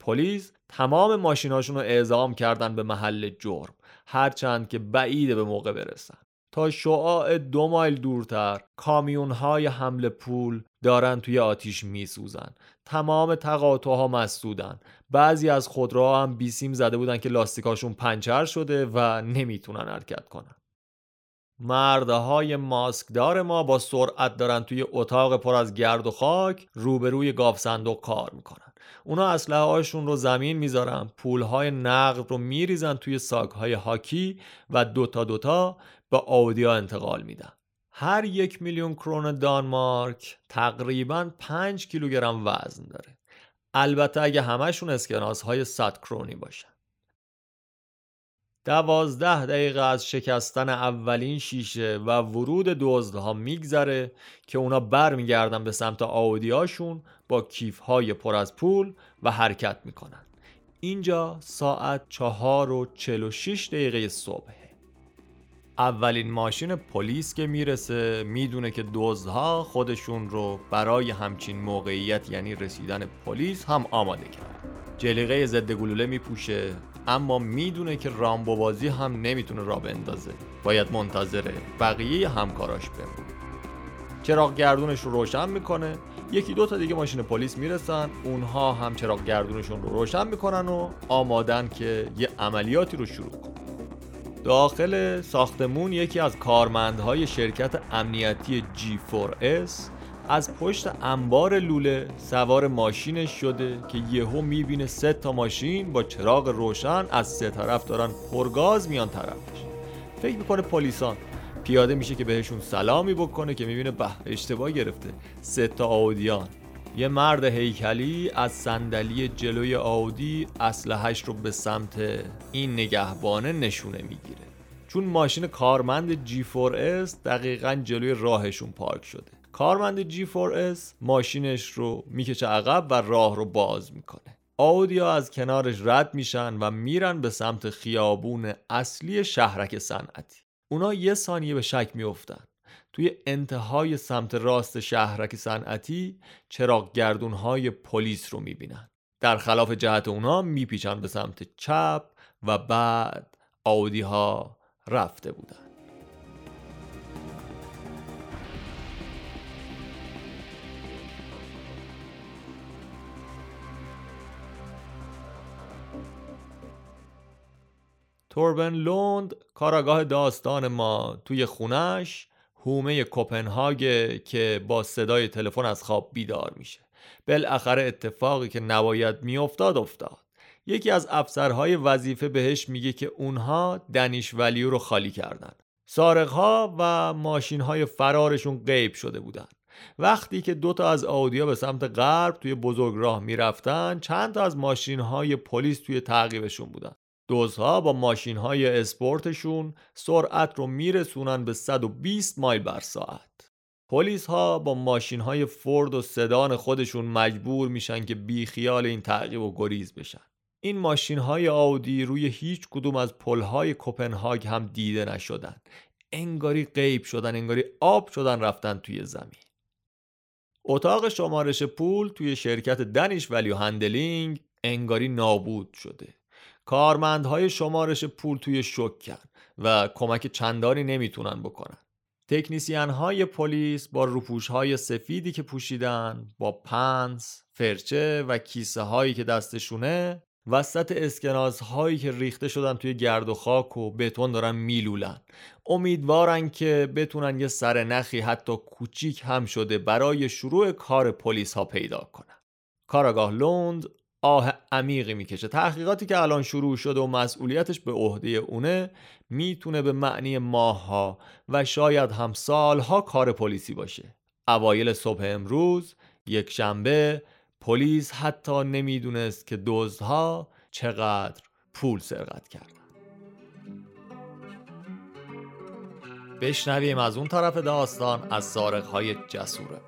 پلیس تمام ماشیناشون رو اعزام کردن به محل جرم هرچند که بعیده به موقع برسن. تا شعاع دو مایل دورتر کامیون های حمل پول دارن توی آتیش میسوزن. تمام تقاطع مسدودن. بعضی از خودروها هم بیسیم زده بودن که لاستیکاشون پنچر شده و نمی‌تونن حرکت کنن. مردهای ماسکدار ما با سرعت دارن توی اتاق پر از گرد و خاک روبروی گاف صندوق کار می‌کنن. اونا اسلحه هاشون رو زمین می‌ذارن پول های نقد رو میریزن توی ساک های هاکی و دوتا دوتا به آودیا انتقال میدن. هر یک میلیون کرون دانمارک تقریبا 5 کیلوگرم وزن داره. البته اگه همشون اسکناس های 100 کرونی باشن. دوازده دقیقه از شکستن اولین شیشه و ورود دزدها میگذره که اونا برمیگردن به سمت آودیاشون با کیف های پر از پول و حرکت می‌کنن. اینجا ساعت چهار و چل و شیش دقیقه صبح اولین ماشین پلیس که می‌رسه می‌دونه که دزدها خودشون رو برای همچین موقعیت یعنی رسیدن پلیس هم آماده کرد جلیقه ضد گلوله میپوشه اما می‌دونه که رامبو بازی هم نمی‌تونه را بندازه. باید منتظره بقیه همکاراش بمونه. چراغ گردونش رو روشن می‌کنه. یکی دو تا دیگه ماشین پلیس می‌رسن. اونها هم چراغ گردونشون رو روشن می‌کنن و آمادن که یه عملیاتی رو شروع کنن. داخل ساختمون یکی از کارمندهای شرکت امنیتی G4S از پشت انبار لوله سوار ماشینش شده که یهو می‌بینه سه تا ماشین با چراغ روشن از سه طرف دارن پرگاز میان طرفش. فکر می‌کنه پلیسان. پیاده میشه که بهشون سلامی بکنه که می‌بینه به اشتباه گرفته. سه تا آودیان. یه مرد هیکلی از صندلی جلوی آودی اسلحهش رو به سمت این نگهبانه نشونه می‌گیره. چون ماشین کارمند G4S دقیقا جلوی راهشون پارک شده. کارمند G4S ماشینش رو می‌کشه عقب و راه رو باز می‌کنه. آودیا از کنارش رد میشن و میرن به سمت خیابون اصلی شهرک صنعتی. اونا یه ثانیه به شک میافتن. توی انتهای سمت راست شهرک صنعتی چراغ گردون های پلیس رو می‌بینن. در خلاف جهت اونا میپیچن به سمت چپ و بعد آودی ها رفته بودن. توربن لوند کاراگاه داستان ما توی خونش هومه کوپنهاگ که با صدای تلفن از خواب بیدار میشه. بالاخره اتفاقی که نباید میافتاد افتاد. یکی از افسرهای وظیفه بهش میگه که اونها دنیش ولیو رو خالی کردن. سارقها و ماشین های فرارشون غیب شده بودن. وقتی که دو تا از آودیا به سمت غرب توی بزرگ راه می‌رفتن چند تا از ماشین های پلیس توی تعقیبشون بودن. دوزها با ماشین های اسپورتشون سرعت رو میرسونن به 120 مایل بر ساعت. پلیس ها با ماشین های فورد و سدان خودشون مجبور میشن که بی خیال این تعقیب و گریز بشن. این ماشین های آودی روی هیچ کدوم از پل های کوپنهاگ هم دیده نشدن. انگاری غیب شدن انگاری آب شدن رفتن توی زمین. اتاق شمارش پول توی شرکت Danish Value Handling انگاری نابود شده. کارمندهای شمارش پول توی شکن و کمک چندانی نمی‌تونن بکنن. تکنیسیان های پلیس با روپوش های سفیدی که پوشیدن با پنس، فرچه و کیسه هایی که دستشونه وسط اسکناس هایی که ریخته شدن توی گرد و خاک و بتون دارن میلولن. امیدوارن که بتونن یه سر نخی حتی کوچیک هم شده برای شروع کار پلیس ها پیدا کنن. کاراگاه لوند آه عمیقی می‌کشه. تحقیقاتی که الان شروع شده و مسئولیتش به عهده اونه می‌تونه به معنی ماهها و شاید هم سالها کار پلیسی باشه. اوایل صبح امروز یک شنبه پلیس حتی نمی‌دونست که دزدها چقدر پول سرقت کردن. بشنویم از اون طرف داستان از سارقهای جسوره.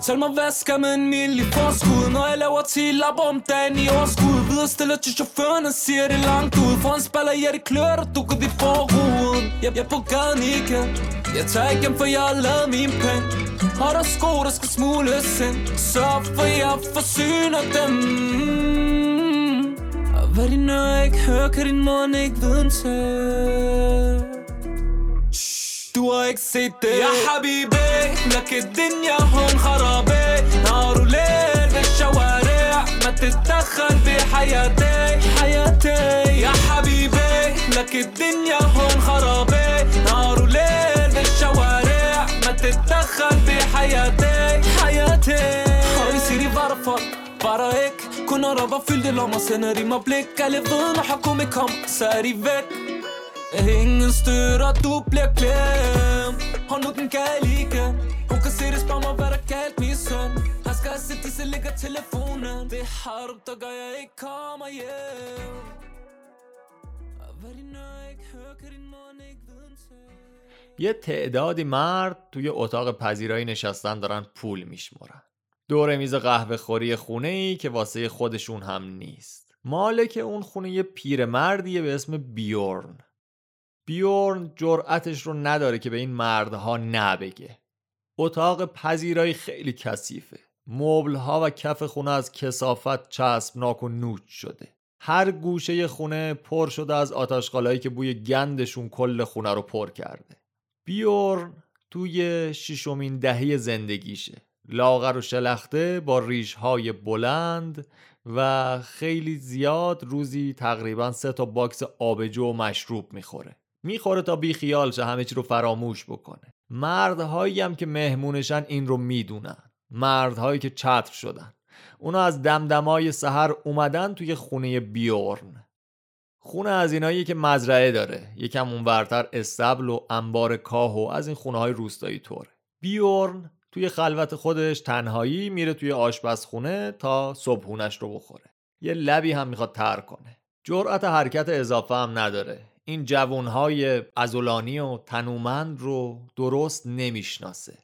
Fortæl mig, hvad skal man mild i forskud? Når jeg laver 10 lapper om dagen i overskud. Videre stiller til chaufføren og siger det langt ud. For en spiller, ja det klør, og du går dit forruden jeg, er på gaden igen. Jeg tager ikke hjem, for jeg har lavet min penge Har der sko, der skal smules ind? Så for, jeg forsyner dem. Hvad de når ikke hører, kan din mund ikke viden til واشتواك اكسيتي يا حبيبي لك الدنيا هون خرابي. نهار وليل بالشوارع ما تتدخل بحياتي حياتي. يا حبيبي لك الدنيا هون خرابي. نهار وليل بالشوارع ما تتدخل بحياتي حياتي. حريصي سيري Para ek, kun araba fylde la meg sender i meg blikk Jeg lever når jeg kommer væk Ingen støtter, du bliver glemt Hold nu den gal igen Hun kan se det, spørg mig, hvad der galt, min søn Han skal se, disse ligger telefonen Det har du, der gør jeg ikke kommer hjem ikke ikke یه تعدادی مرد توی اتاق پذیرایی نشستن دارن پول میشمرن دور میز قهوه خوری خونه ای که واسه خودشون هم نیست مالک اون خونه یه پیرمردیه به اسم بیورن بیورن جرأتش رو نداره که به این مردها نه بگه. اتاق پذیرایی خیلی کثیفه. مبلها و کف خونه از کثافت چسبناک و نوچ شده. هر گوشه خونه پر شده از آت آشغالایی که بوی گندشون کل خونه رو پر کرده. بیورن توی ششمین دهه زندگیشه. لاغر و شلخته با ریشهای بلند و خیلی زیاد روزی تقریبا سه تا باکس آبجو و مشروب می‌خوره. می‌خوره تا بیخیال شه همه چی رو فراموش بکنه. مردهایی هم که مهمونشن این رو می‌دونن. مردهایی که چتر شدن. اونا از دمدمای سحر اومدن توی خونه بیورن. خونه از اینایی که مزرعه داره. یکم اونورتر استبل و انبار کاه و از این خونه های روستایی طوره. بیورن توی خلوت خودش تنهایی میره توی آشپزخونه تا صبحونش رو بخوره. یه لبی هم می‌خواد تر کنه. جرأت حرکت اضافه هم نداره. این جوانهای ازولانی و تنومند رو درست نمی‌شناسه.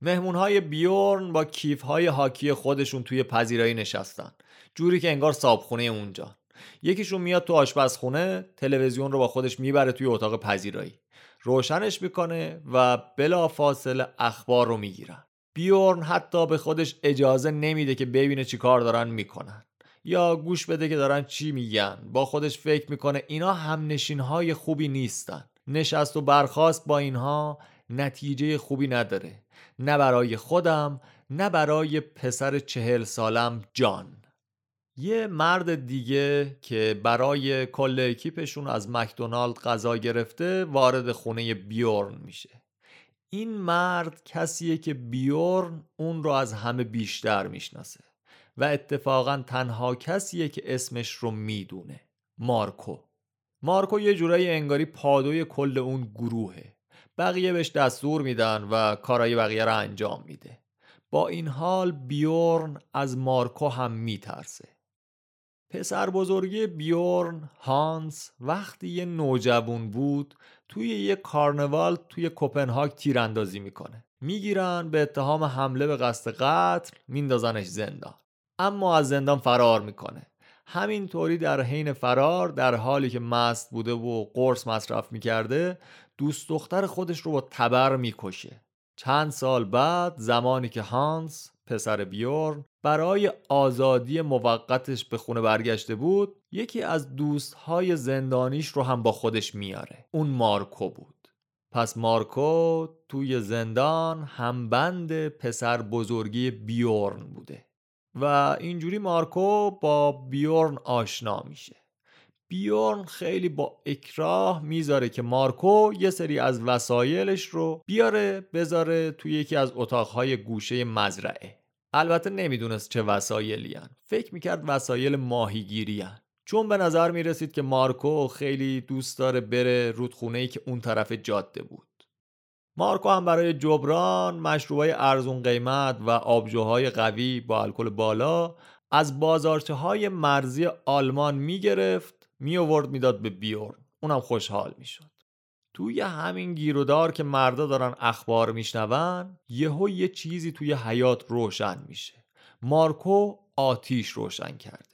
مهمونهای بیورن با کیفهای هاکی خودشون توی پذیرایی نشستن. جوری که انگار صابخونه اونجا. یکیشون میاد تو آشپزخونه تلویزیون رو با خودش می‌بره توی اتاق پذیرایی. روشنش می‌کنه و بلا فاصله اخبار رو می‌گیرن. بیورن حتی به خودش اجازه نمیده که ببینه چی کار دارن می‌کنن. یا گوش بده که دارن چی میگن. با خودش فکر می‌کنه اینا هم نشین های خوبی نیستن. نشست و برخواست با اینها نتیجه خوبی نداره. نه برای خودم نه برای پسر چهل سالم جان. یه مرد دیگه که برای کل اکیپشون از مکدونالد غذا گرفته وارد خونه بیورن میشه. این مرد کسیه که بیورن اون رو از همه بیشتر می‌شناسه. و اتفاقا تنها کسیه که اسمش رو می‌دونه مارکو. مارکو یه جورایی انگاری پادوی کل اون گروهه. بقیه بهش دستور میدن و کارای بقیه رو انجام میده. با این حال بیورن از مارکو هم میترسه. پسر بزرگی بیورن هانس وقتی یه نوجوون بود توی یه کارنوال توی کوپنهاگ تیراندازی می‌کنه. می‌گیرن به اتهام حمله به قصد قتل میندازنش زندان. اما از زندان فرار می‌کنه. همینطوری در حین فرار در حالی که مست بوده و قرص مصرف می‌کرده دوست دختر خودش رو با تبر می‌کشه. چند سال بعد زمانی که هانس پسر بیورن برای آزادی موقتش به خونه برگشته بود یکی از دوستهای زندانیش رو هم با خودش میاره. اون مارکو بود. پس مارکو توی زندان همبند پسر بزرگی بیورن بوده. و اینجوری مارکو با بیورن آشنا میشه بیورن خیلی با اکراه می‌ذاره که مارکو یه سری از وسایلش رو بیاره بذاره توی یکی از اتاقهای گوشه مزرعه البته نمی‌دونست چه وسایلی هن. فکر می‌کرد وسایل ماهیگیری هن. چون به نظر می‌رسید که مارکو خیلی دوست داره بره رودخونه ای که اون طرف جاده بود مارکو هم برای جبران مشروبای ارزون قیمت و آبجوهای قوی با الکل بالا از بازارچه های مرزی آلمان می‌گرفت می آورد می‌داد به بیورن. اونم خوشحال می‌شد. توی همین گیرودار که مردا دارن اخبار میشنون یهو یه چیزی توی حیات روشن میشه. مارکو آتیش روشن کرده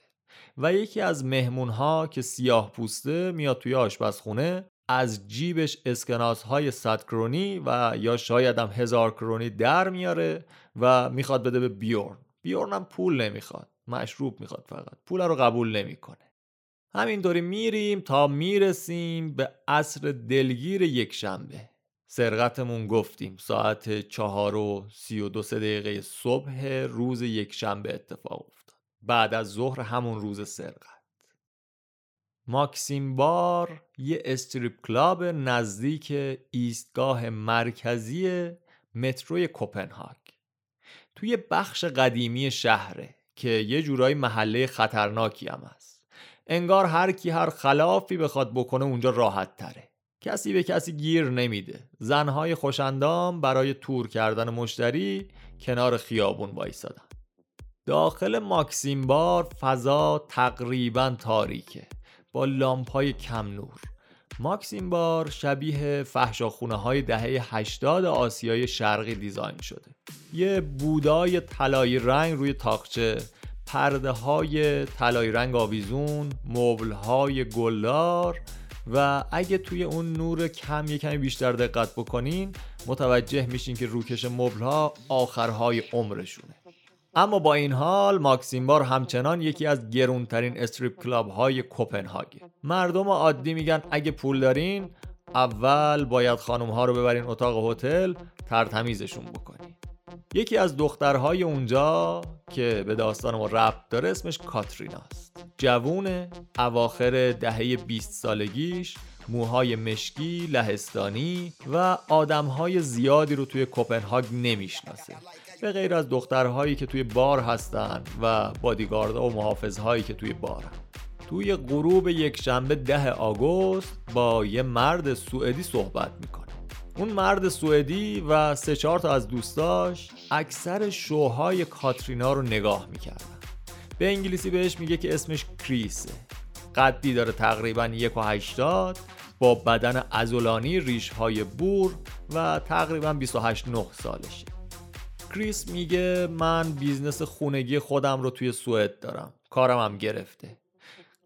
و یکی از مهمونها که سیاه پوسته میاد توی آشپزخونه از جیبش اسکناس های صد کرونی و یا شاید هم هزار کرونی در میاره و می‌خواد بده به بیورن. بیورن هم پول نمی‌خواد مشروب می‌خواد فقط. پول رو قبول نمی‌کنه. همینطوری میریم تا می‌رسیم به عصر دلگیر یک شنبه. سرقتمون گفتیم ساعت چهار و سی و دو دقیقه صبح روز یک شنبه اتفاق افتاد. بعد از ظهر همون روز سرقت. ماکسیم بار یه استریپ کلاب نزدیک ایستگاه مرکزی متروی کوپنهاگ. توی بخش قدیمی شهره که یه جورایی محله خطرناکی هم هست. انگار هر کی هر خلافی بخواد بکنه اونجا راحت تره. کسی به کسی گیر نمیده. زنهای خوشندام برای تور کردن مشتری کنار خیابون وایسادن. داخل ماکسیم بار فضا تقریبا تاریکه. با لامپای کم نور. ماکسیم بار شبیه فاحشه خونه های دهه 80 آسیای شرقی design شده. یه بودای طلایی رنگ روی تاقچه پرده های طلایی رنگ آویزون مبل های گلدار و اگه توی اون نور کم یه کمی بیشتر دقت بکنین متوجه میشین که روکش مبل ها آخرهای عمرشونه. اما با این حال ماکسیم بار همچنان یکی از گرونترین strip club های کوپنهاگ مردم عادی میگن اگه پول دارین اول باید خانم ها رو ببرین اتاق هتل ترتمیزشون بکنین یکی از دخترهای اونجا که به داستان ما ربط داره اسمش کاتریناست. جوون اواخر دهه 20 سالگیش موهای مشکی لهستانی و آدمهای زیادی رو توی کوپنهاگ نمی‌شناسه. به غیر از دخترهایی که توی بار هستن و بادیگاردها و محافظهایی که توی بارن. توی غروب یک شنبه ده آگوست با یه مرد سوئدی صحبت می‌کنه. اون مرد سوئدی و سه چهار تا از دوستاش اکثر شوهای کاترینا رو نگاه می‌کردن. به انگلیسی بهش میگه که اسمش کریسه. قدی داره تقریبا یک و هشتاد با بدن عضلانی ریش های بور و تقریبا 28 نه سالشه. کریس میگه من business خونگی خودم رو توی سوئد دارم. کارم هم گرفته.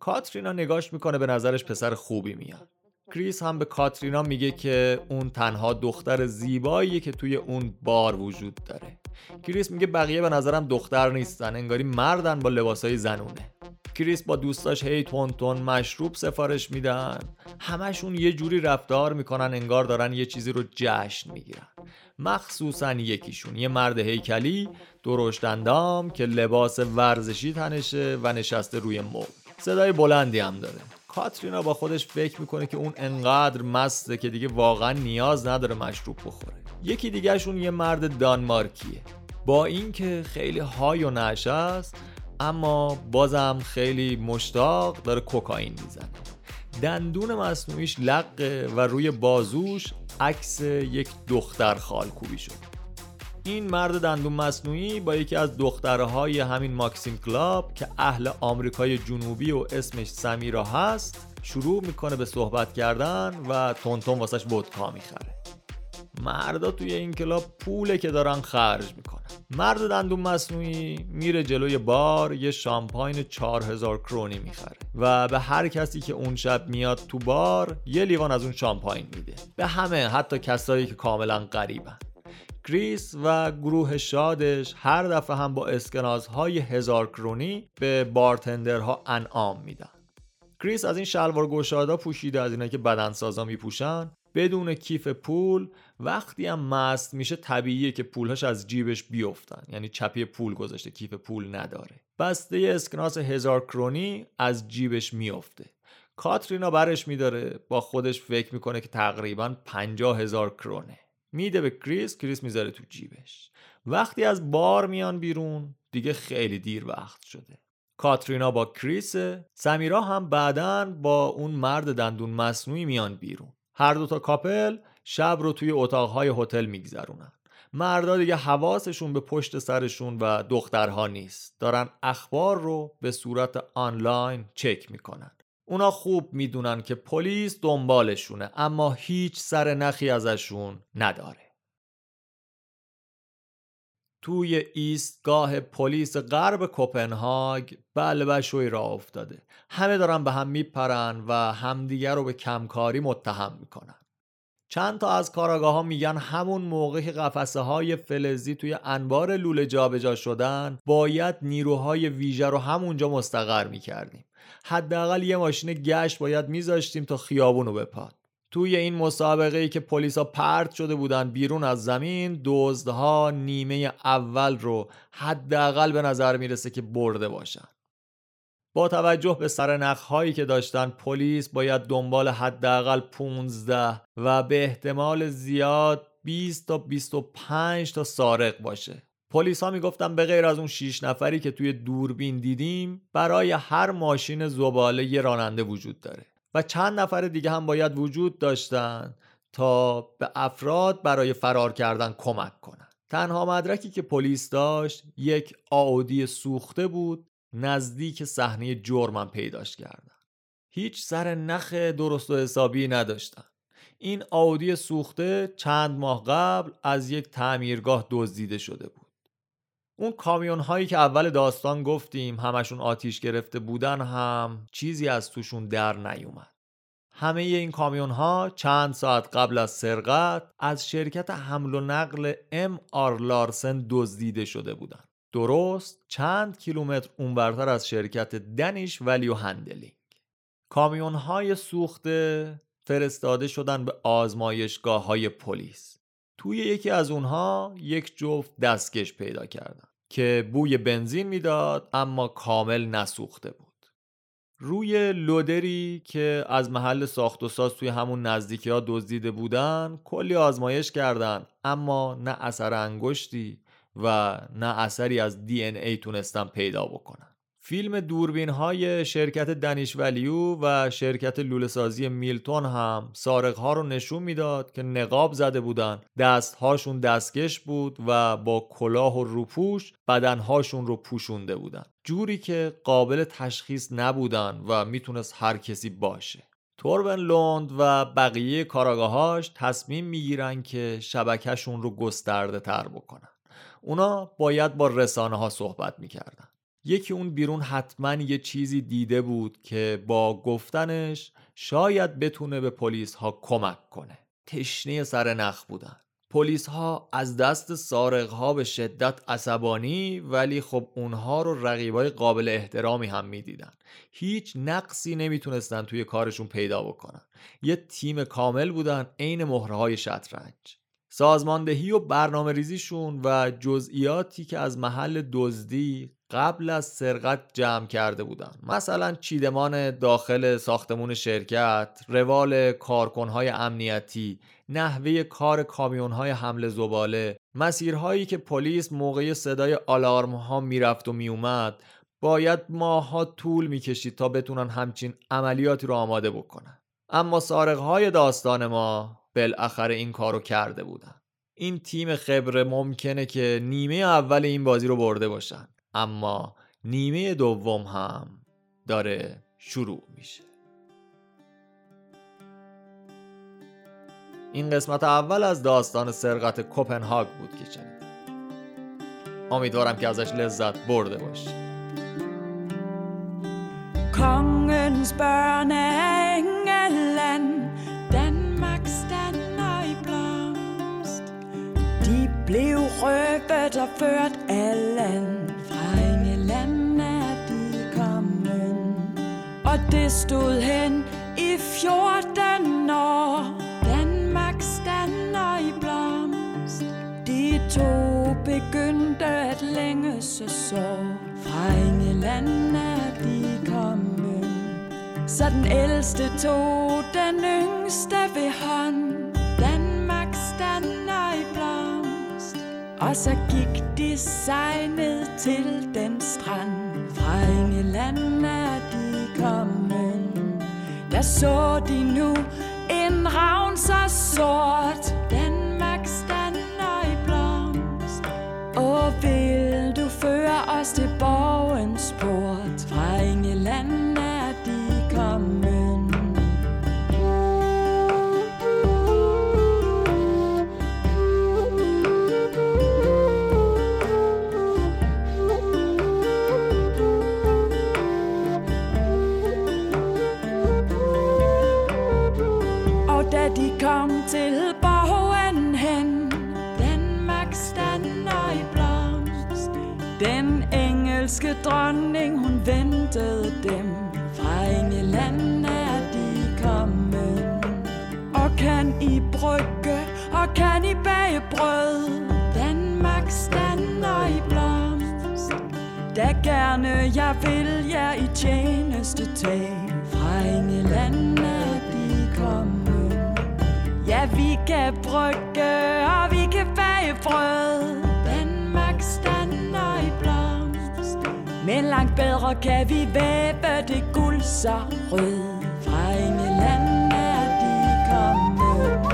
کاترینا نگاش می‌کنه به نظرش پسر خوبی میاد. کریس هم به کاترینا میگه که اون تنها دختر زیباییه که توی اون بار وجود داره. کریس میگه بقیه به نظرم دختر نیستن انگاری مردن با لباسای زنونه. کریس با دوستاش هی تون تون مشروب سفارش میدن. همشون یه جوری رفتار می‌کنن انگار دارن یه چیزی رو جشن می‌گیرن. مخصوصا یکیشون یه مرد هیکلی درشتندام که لباس ورزشی تنشه و نشسته روی مبل صدای بلندی هم داره. کاترینا با خودش فکر می‌کنه که اون انقدر مسته که دیگه واقعا نیاز نداره مشروب بخوره. یکی دیگهشون یه مرد دانمارکیه. با اینکه خیلی های و نشه است اما بازم خیلی مشتاق داره کوکائین می‌زنه. دندون مصنوعیش لقه و روی بازوش عکس یک دختر خالکوبی شد. این مرد دندون مصنوعی با یکی از دخترهای همین ماکسیم کلاب که اهل آمریکای جنوبی و اسمش سمیرا هست شروع می‌کنه به صحبت کردن و تونتون واسش ودکا می‌خره. مردا توی این کلاب پوله که دارن خرج می‌کنن. مرد دندون مصنوعی میره جلوی بار یه شامپاین 4000 کرونی می‌خره و به هر کسی که اون شب میاد تو بار یه لیوان از اون شامپاین میده. به همه حتی کسایی که کاملا غریبن. کریس و گروه شادش هر دفعه هم با اسکناسهای هزار کرونی به bartender ها انعام میدن. کریس از این شلوار گشادا پوشیده از اینا که بدنسازا میپوشن بدون کیف پول وقتی هم مست میشه طبیعیه که پولهاش از جیبش بیفتن. یعنی چپی پول گذاشته کیف پول نداره. بسته اسکناس هزار کرونی از جیبش میفته کاترینا برش میداره با خودش فکر می‌کنه که تقریبا پنجاه هزار کرونه. میده به کریس کریس می‌ذاره تو جیبش. وقتی از بار میان بیرون دیگه خیلی دیر وقت شده. کاترینا با کریس سمیرا هم بعدا با اون مرد دندون مصنوعی میان بیرون. هر دوتا couple شب رو توی اتاقهای هتل میگذرونن. مردا دیگه حواسشون به پشت سرشون و دخترها نیست. دارن اخبار رو به صورت آنلاین چک می‌کنن. اونا خوب می‌دونن که پلیس دنبالشونه اما هیچ سر نخی ازشون نداره. توی ایستگاه پلیس غرب کوپنهاگ بلبشوی را افتاده. همه دارن به هم میپرن و همدیگر رو به کمکاری متهم می‌کنن. چند تا از کاراگاه ها میگن همون موقع که قفسه های فلزی توی انبار لوله جابجا شدن باید نیروهای ویژه رو همونجا مستقر می‌کردیم. حداقل یه ماشین گشت باید میذاشتیم تا خیابون رو بپاد. توی این مسابقه ای که پلیسا پرت شده بودن بیرون از زمین دزدها نیمه اول رو حداقل به نظر می‌رسه که برده باشن. با توجه به سرنخ هایی که داشتن پلیس باید دنبال حداقل 15 و به احتمال زیاد 20 تا 25 تا سارق باشه. پلیس ها می‌گفتن به غیر از اون 6 نفری که توی دوربین دیدیم برای هر ماشین زباله یه راننده وجود داره و چند نفر دیگه هم باید وجود داشتن تا به افراد برای فرار کردن کمک کنن. تنها مدرکی که پلیس داشت یک آودی سوخته بود نزدیک صحنه جرمم پیداش کردن. هیچ سر نخ درست و حسابی نداشتن. این آودی سوخته چند ماه قبل از یک تعمیرگاه دزدیده شده بود. اون کامیون هایی که اول داستان گفتیم همشون آتیش گرفته بودن هم چیزی از توشون در نیومد. همه این کامیون ها چند ساعت قبل از سرقت از شرکت حمل و نقل MR Larsen دزدیده شده بودن. درست چند کیلومتر اونورتر از شرکت Danish Value Handling. کامیون های سوخته فرستاده شدن به آزمایشگاه های پلیس. توی یکی از اونها یک جفت دستکش پیدا کردن که بوی بنزین می‌داد اما کامل نسوخته بود. روی لودری که از محل ساخت و ساز توی همون نزدیکی ها دزدیده بودن کلی آزمایش کردن اما نه اثر انگشتی و نه اثری از دی ان ای تونستن پیدا بکنن. فیلم دوربین های شرکت دنیش ولیو و شرکت لوله‌سازی میلتون هم سارق ها رو نشون می‌داد که نقاب زده بودن دست هاشون دستکش بود و با کلاه و روپوش بدن هاشون رو پوشونده بودن. جوری که قابل تشخیص نبودن و می‌تونست هر کسی باشه. توربن لوند و بقیه کاراگاهاش تصمیم می‌گیرن که شبکهشون رو گسترده تر بکنن. اونا باید با رسانه ها صحبت می‌کردن. یکی اون بیرون حتما یه چیزی دیده بود که با گفتنش شاید بتونه به پلیس ها کمک کنه. تشنه سر نخ بودن. پلیس ها از دست سارق ها به شدت عصبانی ولی خب اونها رو رقیبای قابل احترامی هم می‌دیدن. هیچ نقصی نمی‌تونستن توی کارشون پیدا بکنن. یه تیم کامل بودن عین مهره های شطرنج. سازماندهی و برنامه ریزیشون و جزئیاتی که از محل دزدی قبل از سرقت جمع کرده بودن. مثلا چیدمان داخل ساختمون شرکت روال کارکنهای امنیتی نحوه کار کامیونهای حمل زباله مسیرهایی که پلیس موقع صدای آلارم ها می‌رفت و میومد باید ماها طول می‌کشید تا بتونن همچین عملیاتی رو آماده بکنن. اما سارقهای داستان ما بالاخره این کارو کرده بودن. این تیم خبره ممکنه که نیمه اول این بازی رو برده باشن. اما نیمه دوم هم داره شروع میشه. این قسمت اول از داستان سرقت کوپنهاگ بود که چنید امیدوارم که ازش لذت برده باشی. Kongens blev røvet og ført af land. Fra England er de kommet, og det stod hen i 14 år. Danmark stander i blomst. De to begyndte at længe så så. Fra England er de kommet. Så den ældste tog den yngste ved hånd. Og så gik de sig ned til den strand. Fra England er de kommet. Der så de nu en ravn så sort. Danmark stander i blomst. Og vil du føre os til borg? Dronning, hun ventede dem. Fra England er de kommet. Og kan I brygge, og kan I bage brød. Danmark stander i blomst. Da gerne jeg vil jer i tjeneste tage. Fra England er de kommet. Ja, vi kan brygge, og vi kan bage brød. Men langt bedre kan vi væve det guld så rød. Fra England er de kommet.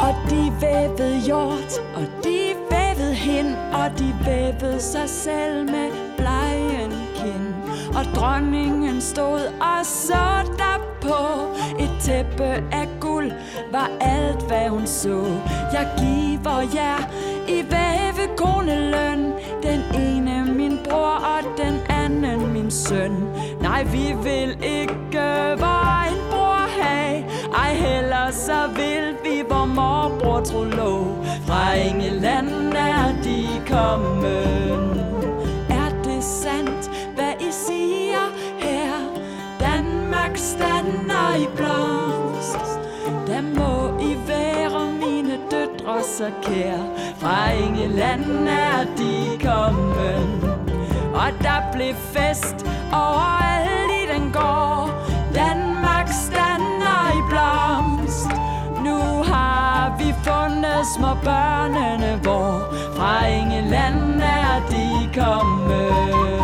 Og de vævede hjort, og de vævede hen, og de vævede sig selv med. Og dronningen stod og så der på et tæppe af guld, var alt hvad hun så. Jeg giver jer i vævekoneløn, den ene min bror og den anden min søn. Nej, vi vil ikke var en bror have, ej heller så vil vi vor morbror tro lov. Fra England er de kommet. modstander i blomst Der må I være mine døtre så kære. Fra England er de kommet Og der blev fest overalt i den gård. Danmark stander i blomst. Nu har vi fundet små børnene, hvor Fra England er de kommet.